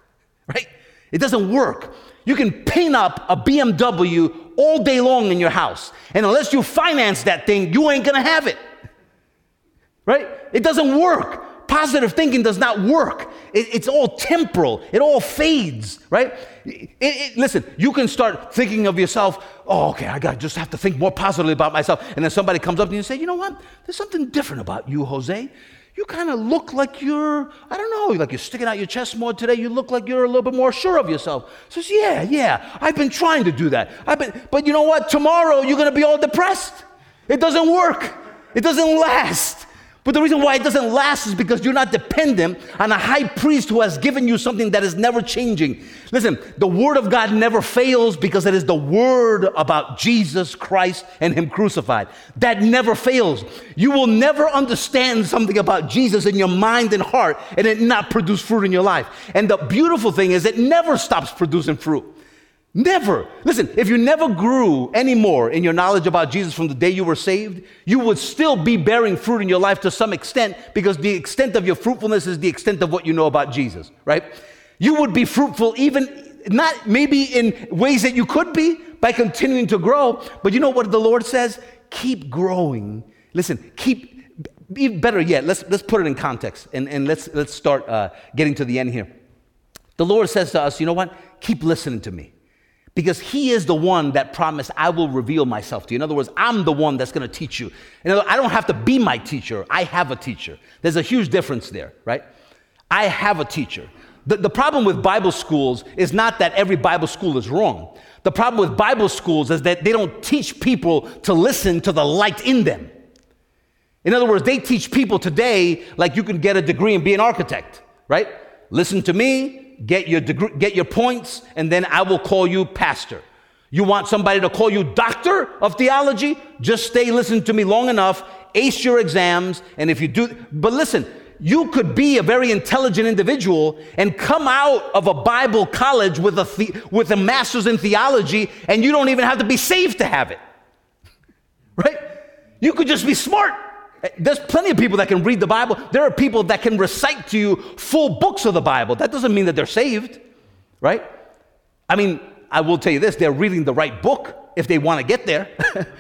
right? It doesn't work. You can paint up a BMW all day long in your house. And unless you finance that thing, you ain't gonna have it. Right? It doesn't work. Positive thinking does not work. It, it's all temporal. It all fades, right? It, it, listen, you can start thinking of yourself, oh, okay, I got just have to think more positively about myself. And then somebody comes up to you and say, you know what? There's something different about you, Jose you kind of look like you're, I don't know, like you're sticking out your chest more today. You look like you're a little bit more sure of yourself. Says, yeah, yeah, I've been trying to do that. I've been, but you know what? Tomorrow you're going to be all depressed. It doesn't work. It doesn't last. But the reason why it doesn't last is because you're not dependent on a high priest who has given you something that is never changing. Listen, the word of God never fails because it is the word about Jesus Christ and Him crucified. That never fails. You will never understand something about Jesus in your mind and heart and it not produce fruit in your life. And the beautiful thing is, it never stops producing fruit. Never. Listen, if you never grew anymore in your knowledge about Jesus from the day you were saved, you would still be bearing fruit in your life to some extent because the extent of your fruitfulness is the extent of what you know about Jesus, right? You would be fruitful even not maybe in ways that you could be by continuing to grow, but you know what the Lord says? Keep growing. Listen, keep better yet, let's, let's put it in context and, and let's, let's start uh, getting to the end here. The Lord says to us, you know what? Keep listening to me. Because he is the one that promised, I will reveal myself to you. In other words, I'm the one that's going to teach you. Words, I don't have to be my teacher, I have a teacher. There's a huge difference there, right? I have a teacher. The, the problem with Bible schools is not that every Bible school is wrong. The problem with Bible schools is that they don't teach people to listen to the light in them. In other words, they teach people today like you can get a degree and be an architect, right? Listen to me, get your degree, get your points, and then I will call you pastor. You want somebody to call you doctor of theology? Just stay, listen to me long enough, ace your exams, and if you do, but listen, you could be a very intelligent individual and come out of a Bible college with a, the, with a master's in theology, and you don't even have to be saved to have it. Right? You could just be smart. There's plenty of people that can read the Bible. There are people that can recite to you full books of the Bible. That doesn't mean that they're saved, right? I mean, I will tell you this they're reading the right book if they want to get there.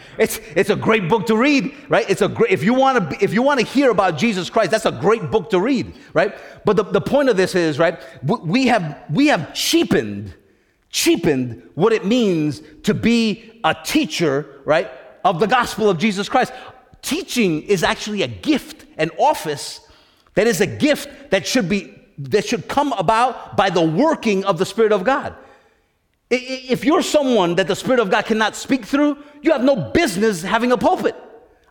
it's, it's a great book to read, right? It's a great, if you want to, if you want to hear about Jesus Christ, that's a great book to read, right? But the, the point of this is, right, we have, we have cheapened, cheapened what it means to be a teacher, right, of the gospel of Jesus Christ teaching is actually a gift, an office that is a gift that should be that should come about by the working of the Spirit of God. If you're someone that the Spirit of God cannot speak through, you have no business having a pulpit.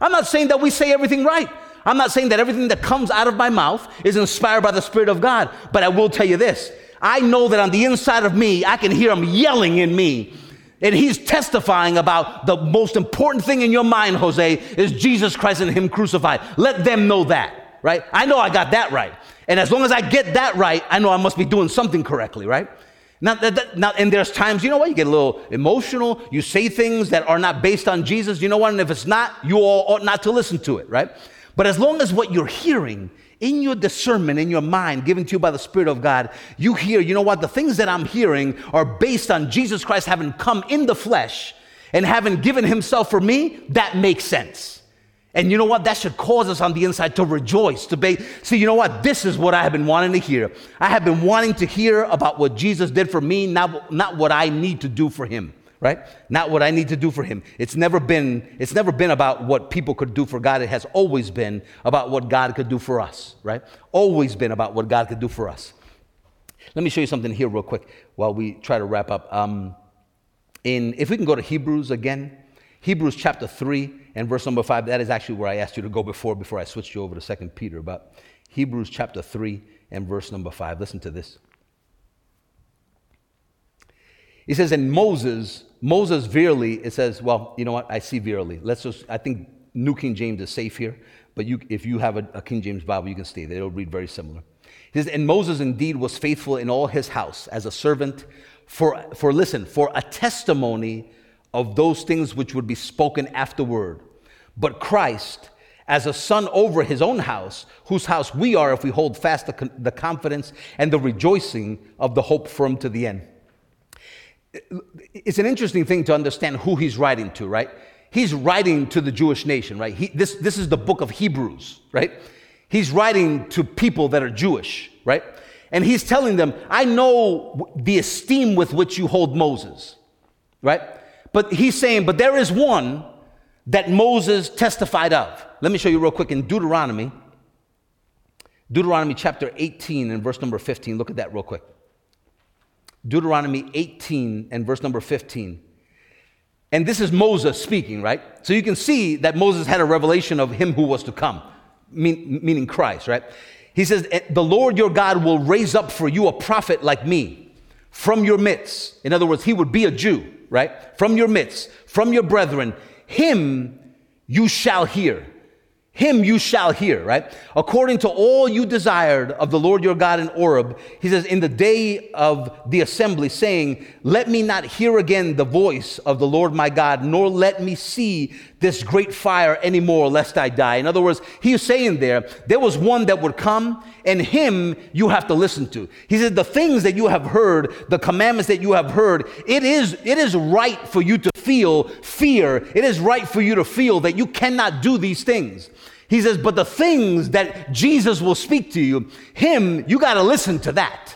I'm not saying that we say everything right. I'm not saying that everything that comes out of my mouth is inspired by the Spirit of God. But I will tell you this I know that on the inside of me, I can hear Him yelling in me and he's testifying about the most important thing in your mind, Jose, is Jesus Christ and Him crucified. Let them know that, right? I know I got that right. And as long as I get that right, I know I must be doing something correctly, right? Now, that, now, and there's times, you know what, you get a little emotional. You say things that are not based on Jesus. You know what? And if it's not, you all ought not to listen to it, right? But as long as what you're hearing in your discernment, in your mind, given to you by the Spirit of God, you hear, you know what, the things that I'm hearing are based on Jesus Christ having come in the flesh and having given himself for me, that makes sense. And you know what? That should cause us on the inside to rejoice, to be, see, you know what? This is what I have been wanting to hear. I have been wanting to hear about what Jesus did for me, not, not what I need to do for him right? Not what I need to do for him. It's never been it's never been about what people could do for God. It has always been about what God could do for us, right? Always been about what God could do for us. Let me show you something here real quick while we try to wrap up. Um, in if we can go to Hebrews again, Hebrews chapter 3 and verse number 5. That is actually where I asked you to go before before I switched you over to Second Peter, but Hebrews chapter 3 and verse number 5. Listen to this. He says, and Moses Moses verily, it says, well, you know what? I see verily. Let's just, I think New King James is safe here, but you, if you have a, a King James Bible, you can stay there. It'll read very similar. Says, and Moses indeed was faithful in all his house as a servant for, for listen, for a testimony of those things which would be spoken afterward. But Christ, as a son over his own house, whose house we are if we hold fast the, the confidence and the rejoicing of the hope firm to the end it's an interesting thing to understand who he's writing to, right? He's writing to the Jewish nation, right? He, this, this is the book of Hebrews, right? He's writing to people that are Jewish, right? And he's telling them, I know the esteem with which you hold Moses, right? But he's saying, but there is one that Moses testified of. Let me show you real quick in Deuteronomy, Deuteronomy chapter 18 and verse number 15. Look at that real quick. Deuteronomy 18 and verse number 15. And this is Moses speaking, right? So you can see that Moses had a revelation of him who was to come, mean, meaning Christ, right? He says, The Lord your God will raise up for you a prophet like me from your midst. In other words, he would be a Jew, right? From your midst, from your brethren. Him you shall hear him you shall hear, right? According to all you desired of the Lord your God in Horeb, he says, in the day of the assembly, saying, Let me not hear again the voice of the Lord my God, nor let me see this great fire anymore, lest I die. In other words, he is saying there, there was one that would come, and him you have to listen to. He said, The things that you have heard, the commandments that you have heard, it is, it is right for you to feel fear. It is right for you to feel that you cannot do these things. He says, but the things that Jesus will speak to you, him, you got to listen to that.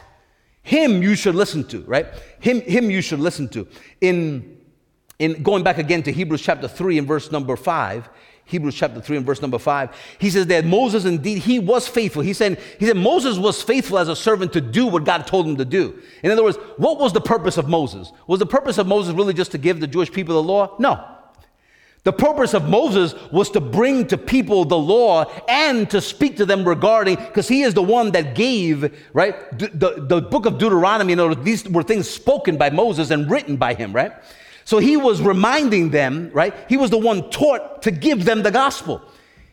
Him you should listen to, right? Him, him you should listen to. In, in going back again to Hebrews chapter 3 and verse number 5, Hebrews chapter 3 and verse number 5, he says that Moses indeed, he was faithful. He said, he said Moses was faithful as a servant to do what God told him to do. In other words, what was the purpose of Moses? Was the purpose of Moses really just to give the Jewish people the law? No. The purpose of Moses was to bring to people the law and to speak to them regarding, because he is the one that gave, right? The, the, the book of Deuteronomy, you know, these were things spoken by Moses and written by him, right? So he was reminding them, right? He was the one taught to give them the gospel.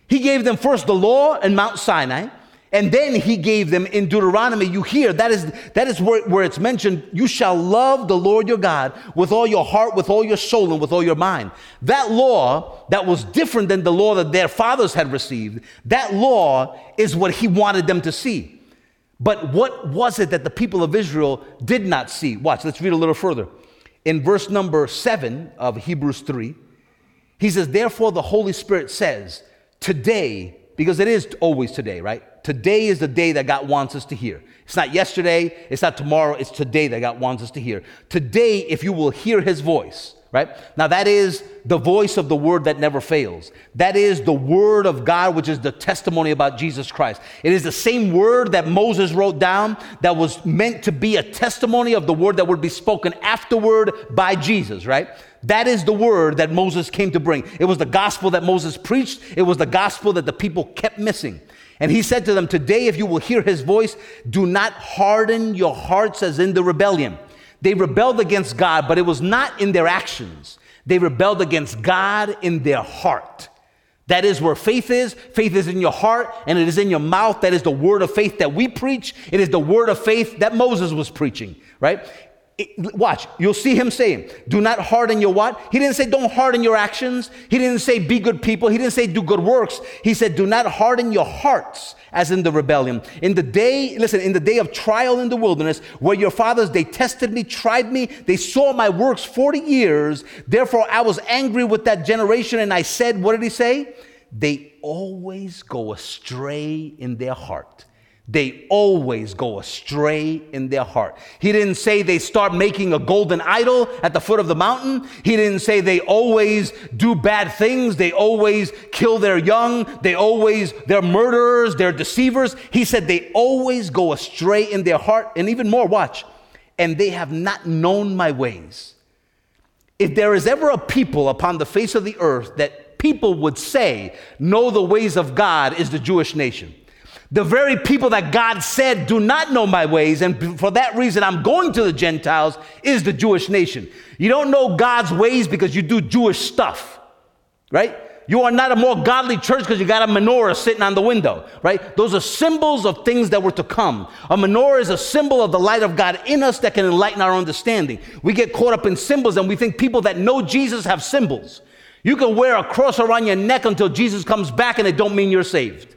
He gave them first the law in Mount Sinai. And then he gave them in Deuteronomy, you hear, that is, that is where, where it's mentioned, you shall love the Lord your God with all your heart, with all your soul, and with all your mind. That law that was different than the law that their fathers had received, that law is what he wanted them to see. But what was it that the people of Israel did not see? Watch, let's read a little further. In verse number seven of Hebrews 3, he says, Therefore the Holy Spirit says, Today, because it is always today, right? Today is the day that God wants us to hear. It's not yesterday, it's not tomorrow, it's today that God wants us to hear. Today, if you will hear his voice, right? Now, that is the voice of the word that never fails. That is the word of God, which is the testimony about Jesus Christ. It is the same word that Moses wrote down that was meant to be a testimony of the word that would be spoken afterward by Jesus, right? That is the word that Moses came to bring. It was the gospel that Moses preached, it was the gospel that the people kept missing. And he said to them, Today, if you will hear his voice, do not harden your hearts as in the rebellion. They rebelled against God, but it was not in their actions. They rebelled against God in their heart. That is where faith is. Faith is in your heart and it is in your mouth. That is the word of faith that we preach. It is the word of faith that Moses was preaching, right? Watch, you'll see him saying, do not harden your what? He didn't say don't harden your actions. He didn't say be good people. He didn't say do good works. He said do not harden your hearts as in the rebellion. In the day, listen, in the day of trial in the wilderness, where your fathers, they tested me, tried me, they saw my works 40 years. Therefore, I was angry with that generation and I said, what did he say? They always go astray in their heart they always go astray in their heart. He didn't say they start making a golden idol at the foot of the mountain. He didn't say they always do bad things. They always kill their young. They always, they're murderers, they're deceivers. He said they always go astray in their heart. And even more, watch, and they have not known my ways. If there is ever a people upon the face of the earth that people would say know the ways of God, is the Jewish nation. The very people that God said do not know my ways, and for that reason I'm going to the Gentiles, is the Jewish nation. You don't know God's ways because you do Jewish stuff, right? You are not a more godly church because you got a menorah sitting on the window, right? Those are symbols of things that were to come. A menorah is a symbol of the light of God in us that can enlighten our understanding. We get caught up in symbols and we think people that know Jesus have symbols. You can wear a cross around your neck until Jesus comes back and it don't mean you're saved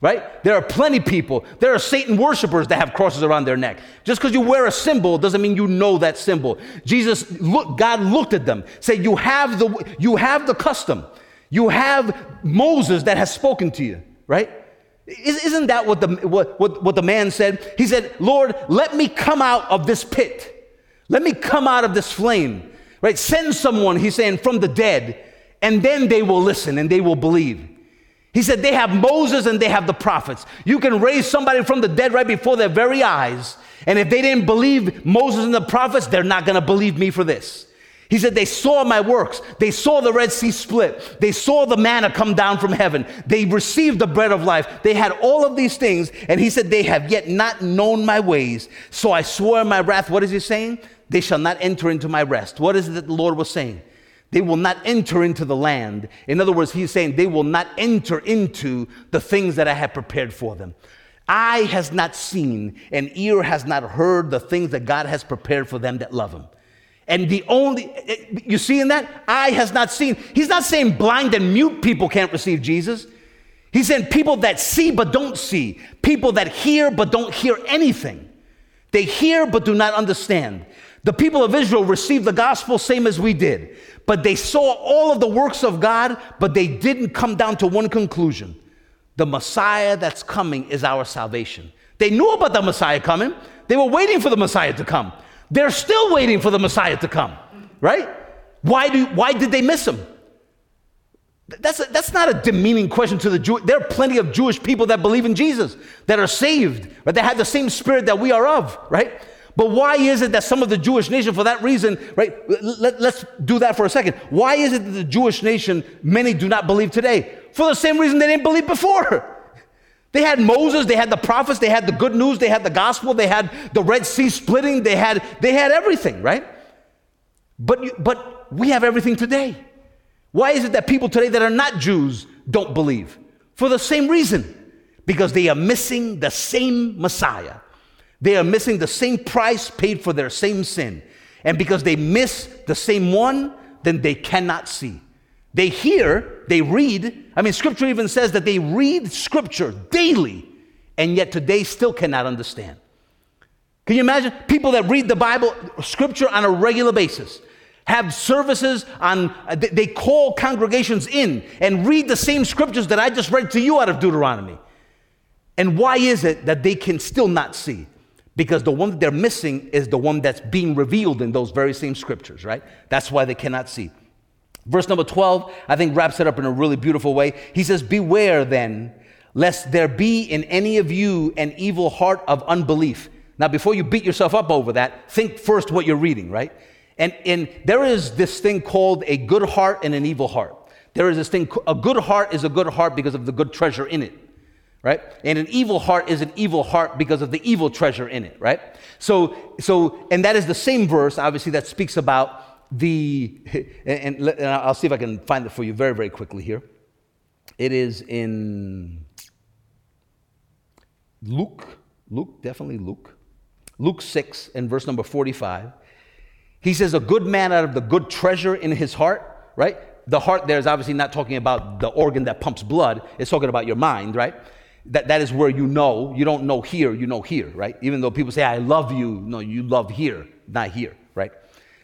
right? There are plenty people. There are Satan worshipers that have crosses around their neck. Just because you wear a symbol doesn't mean you know that symbol. Jesus, look, God looked at them, said, "You have the you have the custom. You have Moses that has spoken to you, right?" Isn't that what the what, what, what the man said? He said, "Lord, let me come out of this pit. Let me come out of this flame." Right? Send someone, he's saying, from the dead, and then they will listen and they will believe. He said they have Moses and they have the prophets. You can raise somebody from the dead right before their very eyes. And if they didn't believe Moses and the prophets, they're not going to believe me for this. He said, They saw my works. They saw the Red Sea split. They saw the manna come down from heaven. They received the bread of life. They had all of these things. And he said, They have yet not known my ways. So I swore in my wrath. What is he saying? They shall not enter into my rest. What is it that the Lord was saying? They will not enter into the land. In other words, he's saying they will not enter into the things that I have prepared for them. Eye has not seen, and ear has not heard the things that God has prepared for them that love him. And the only, eh, you see in that? Eye has not seen. He's not saying blind and mute people can't receive Jesus. He's saying people that see but don't see, people that hear but don't hear anything. They hear but do not understand. The people of Israel received the gospel same as we did, but they saw all of the works of God, but they didn't come down to one conclusion. The Messiah that's coming is our salvation. They knew about the Messiah coming. They were waiting for the Messiah to come. They're still waiting for the Messiah to come, right? Why, do, why did they miss him? That's, a, that's not a demeaning question to the Jew. There are plenty of Jewish people that believe in Jesus, that are saved, but they have the same spirit that we are of, right? But why is it that some of the Jewish nation, for that reason, right? Let, us do that for a second. Why is it that the Jewish nation, many do not believe today? For the same reason they didn't believe before. They had Moses, they had the prophets, they had the good news, they had the gospel, they had the Red Sea splitting, they had, they had everything, right? But, but we have everything today. Why is it that people today that are not Jews don't believe? For the same reason because they are missing the same Messiah. They are missing the same price paid for their same sin. And because they miss the same one, then they cannot see. They hear, they read. I mean, scripture even says that they read scripture daily, and yet today still cannot understand. Can you imagine people that read the Bible, scripture on a regular basis? have services on, uh, they call congregations in and read the same scriptures that I just read to you out of Deuteronomy. And why is it that they can still not see? Because the one that they're missing is the one that's being revealed in those very same scriptures, right? That's why they cannot see. Verse number 12, I think, wraps it up in a really beautiful way. He says, Beware then, lest there be in any of you an evil heart of unbelief. Now, before you beat yourself up over that, think first what you're reading, right? And, and there is this thing called a good heart and an evil heart. There is this thing, a good heart is a good heart because of the good treasure in it, right? And an evil heart is an evil heart because of the evil treasure in it, right? So, so and that is the same verse, obviously, that speaks about the, and, and I'll see if I can find it for you very, very quickly here. It is in Luke, Luke, definitely Luke. Luke 6 and verse number 45. He says, a good man out of the good treasure in his heart, right? The heart there is obviously not talking about the organ that pumps blood, it's talking about your mind, right? That, that is where you know. You don't know here, you know here, right? Even though people say, I love you, no, you love here, not here, right?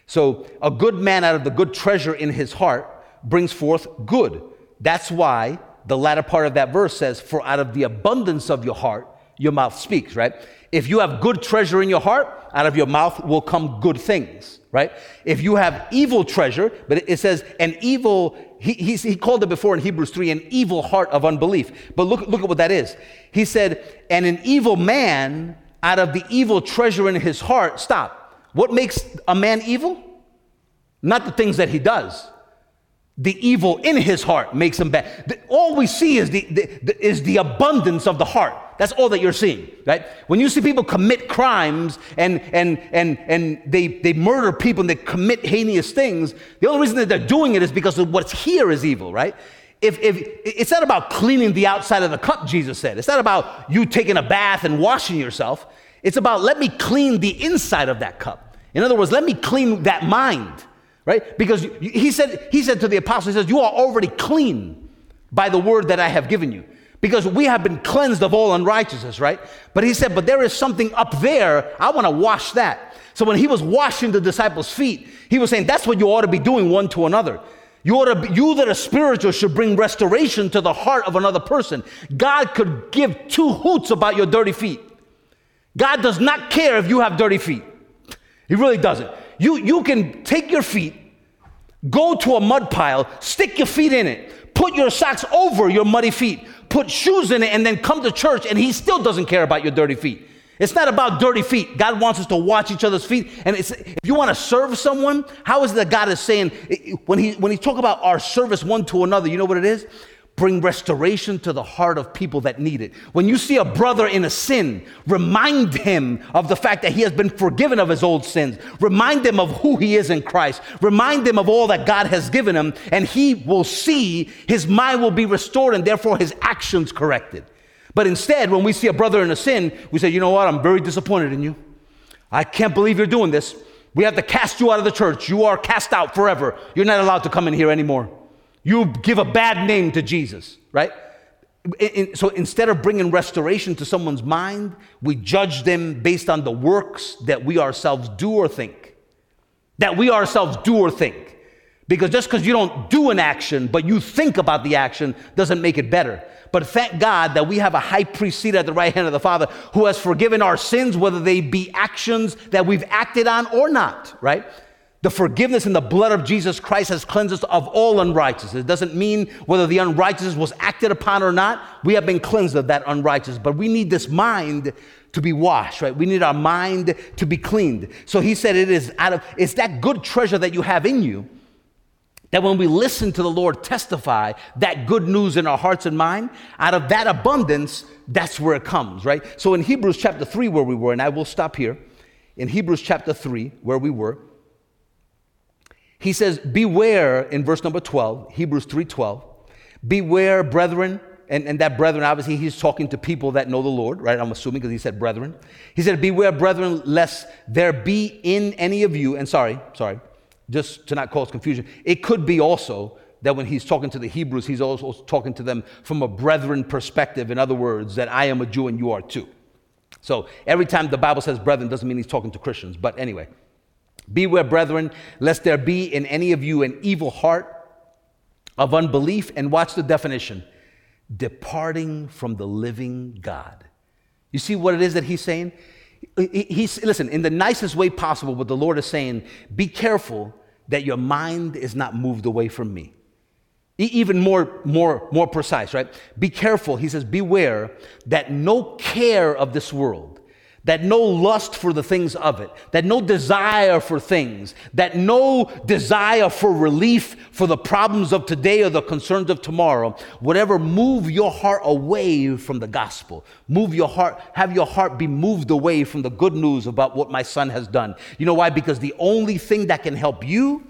So a good man out of the good treasure in his heart brings forth good. That's why the latter part of that verse says, For out of the abundance of your heart, your mouth speaks, right? If you have good treasure in your heart, out of your mouth will come good things, right? If you have evil treasure, but it says an evil, he, he called it before in Hebrews 3, an evil heart of unbelief. But look, look at what that is. He said, and an evil man out of the evil treasure in his heart, stop. What makes a man evil? Not the things that he does. The evil in his heart makes him bad. All we see is the, the, the, is the abundance of the heart. That's all that you're seeing, right? When you see people commit crimes and, and, and, and they, they murder people and they commit heinous things, the only reason that they're doing it is because of what's here is evil, right? If, if, it's not about cleaning the outside of the cup, Jesus said. It's not about you taking a bath and washing yourself. It's about let me clean the inside of that cup. In other words, let me clean that mind right? Because he said, he said to the apostles, he says, You are already clean by the word that I have given you. Because we have been cleansed of all unrighteousness, right? But he said, But there is something up there. I want to wash that. So when he was washing the disciples' feet, he was saying, That's what you ought to be doing one to another. You, ought to be, you that are spiritual should bring restoration to the heart of another person. God could give two hoots about your dirty feet. God does not care if you have dirty feet. He really doesn't. You, you can take your feet, go to a mud pile, stick your feet in it, put your socks over your muddy feet, put shoes in it, and then come to church, and He still doesn't care about your dirty feet. It's not about dirty feet. God wants us to watch each other's feet. And if you want to serve someone, how is it that God is saying, when he, when he talk about our service one to another, you know what it is? Bring restoration to the heart of people that need it. When you see a brother in a sin, remind him of the fact that he has been forgiven of his old sins. Remind him of who he is in Christ. Remind him of all that God has given him, and he will see his mind will be restored and therefore his actions corrected. But instead, when we see a brother in a sin, we say, You know what? I'm very disappointed in you. I can't believe you're doing this. We have to cast you out of the church. You are cast out forever. You're not allowed to come in here anymore. You give a bad name to Jesus, right? So instead of bringing restoration to someone's mind, we judge them based on the works that we ourselves do or think. That we ourselves do or think. Because just because you don't do an action, but you think about the action, doesn't make it better. But thank God that we have a high priest seated at the right hand of the Father who has forgiven our sins, whether they be actions that we've acted on or not, right? The forgiveness in the blood of Jesus Christ has cleansed us of all unrighteousness. It doesn't mean whether the unrighteousness was acted upon or not. We have been cleansed of that unrighteousness. But we need this mind to be washed, right? We need our mind to be cleaned. So he said it is out of it's that good treasure that you have in you that when we listen to the Lord testify that good news in our hearts and mind, out of that abundance, that's where it comes, right? So in Hebrews chapter 3, where we were, and I will stop here, in Hebrews chapter 3, where we were, he says, Beware in verse number 12, Hebrews 3:12, beware, brethren, and, and that brethren, obviously, he's talking to people that know the Lord, right? I'm assuming because he said brethren. He said, Beware, brethren, lest there be in any of you, and sorry, sorry, just to not cause confusion. It could be also that when he's talking to the Hebrews, he's also talking to them from a brethren perspective. In other words, that I am a Jew and you are too. So every time the Bible says brethren doesn't mean he's talking to Christians. But anyway, beware, brethren, lest there be in any of you an evil heart of unbelief. And watch the definition departing from the living God. You see what it is that he's saying? He's, listen, in the nicest way possible, what the Lord is saying, be careful that your mind is not moved away from me. Even more, more, more precise, right? Be careful, he says, beware that no care of this world, that no lust for the things of it, that no desire for things, that no desire for relief for the problems of today or the concerns of tomorrow, whatever move your heart away from the gospel. Move your heart, have your heart be moved away from the good news about what my son has done. You know why? Because the only thing that can help you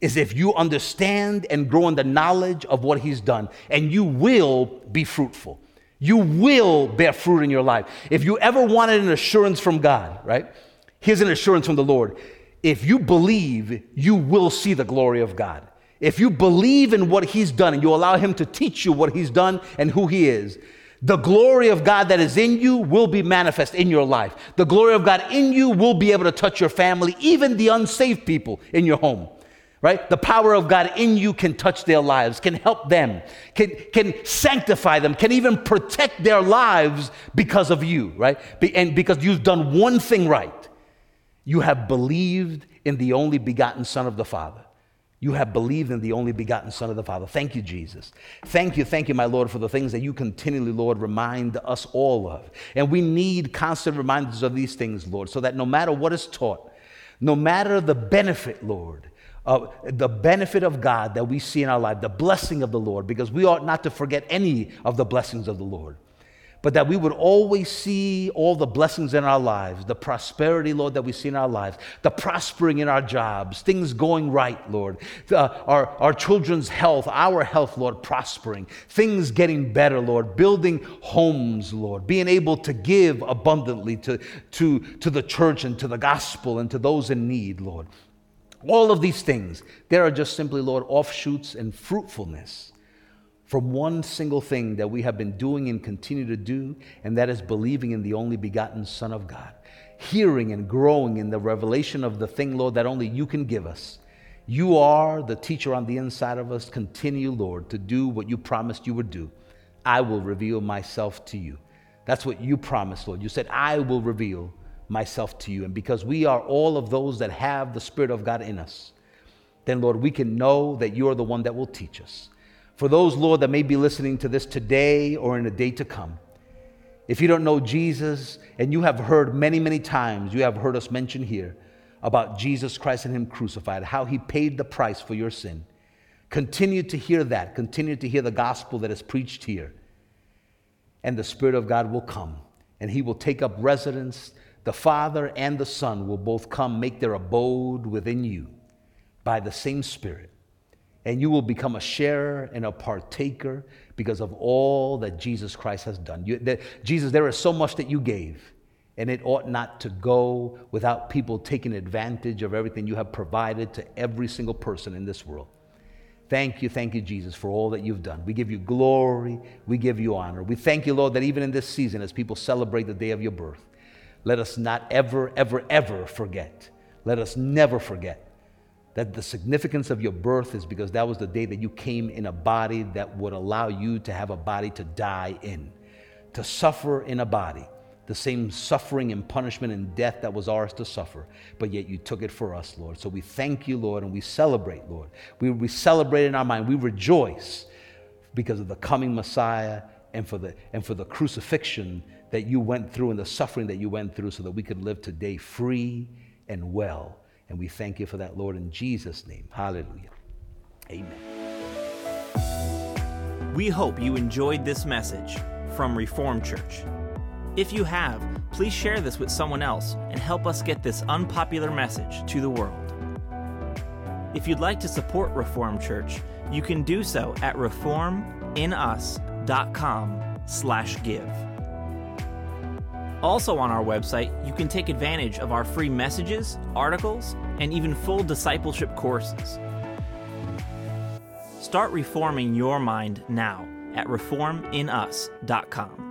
is if you understand and grow in the knowledge of what he's done, and you will be fruitful. You will bear fruit in your life. If you ever wanted an assurance from God, right? Here's an assurance from the Lord. If you believe, you will see the glory of God. If you believe in what He's done and you allow Him to teach you what He's done and who He is, the glory of God that is in you will be manifest in your life. The glory of God in you will be able to touch your family, even the unsaved people in your home right? The power of God in you can touch their lives, can help them, can, can sanctify them, can even protect their lives because of you, right? Be, and because you've done one thing right. You have believed in the only begotten Son of the Father. You have believed in the only begotten Son of the Father. Thank you, Jesus. Thank you, thank you, my Lord, for the things that you continually, Lord, remind us all of. And we need constant reminders of these things, Lord, so that no matter what is taught, no matter the benefit, Lord, uh, the benefit of God that we see in our life, the blessing of the Lord, because we ought not to forget any of the blessings of the Lord, but that we would always see all the blessings in our lives, the prosperity, Lord, that we see in our lives, the prospering in our jobs, things going right, Lord, uh, our, our children's health, our health, Lord, prospering, things getting better, Lord, building homes, Lord, being able to give abundantly to, to, to the church and to the gospel and to those in need, Lord. All of these things, there are just simply, Lord, offshoots and fruitfulness from one single thing that we have been doing and continue to do, and that is believing in the only begotten Son of God, hearing and growing in the revelation of the thing, Lord, that only you can give us. You are the teacher on the inside of us. Continue, Lord, to do what you promised you would do. I will reveal myself to you. That's what you promised, Lord. You said, I will reveal myself to you. And because we are all of those that have the Spirit of God in us, then, Lord, we can know that you are the one that will teach us. For those, Lord, that may be listening to this today or in a day to come, if you don't know Jesus and you have heard many, many times, you have heard us mention here about Jesus Christ and Him crucified, how He paid the price for your sin. Continue to hear that. Continue to hear the gospel that is preached here. And the Spirit of God will come and He will take up residence the Father and the Son will both come make their abode within you by the same Spirit. And you will become a sharer and a partaker because of all that Jesus Christ has done. You, Jesus, there is so much that you gave, and it ought not to go without people taking advantage of everything you have provided to every single person in this world. Thank you, thank you, Jesus, for all that you've done. We give you glory, we give you honor. We thank you, Lord, that even in this season, as people celebrate the day of your birth, let us not ever, ever, ever forget. Let us never forget That the significance of your birth is because that was the day that you came in a body that would allow you to have a body to die in, to suffer in a body, the same suffering and punishment and death that was ours to suffer, but yet you took it for us, Lord. So we thank you, Lord, and we celebrate, Lord. We, we celebrate in our mind, we rejoice because of the coming Messiah and for the, and for the crucifixion that you went through and the suffering that you went through so that we could live today free and well. And we thank you for that, Lord, in Jesus' name. Hallelujah. Amen. We hope you enjoyed this message from Reformed Church. If you have, please share this with someone else and help us get this unpopular message to the world. If you'd like to support Reformed Church, you can do so at reforminus.com/give. Also on our website, you can take advantage of our free messages, articles, and even full discipleship courses. Start reforming your mind now at reforminus.com.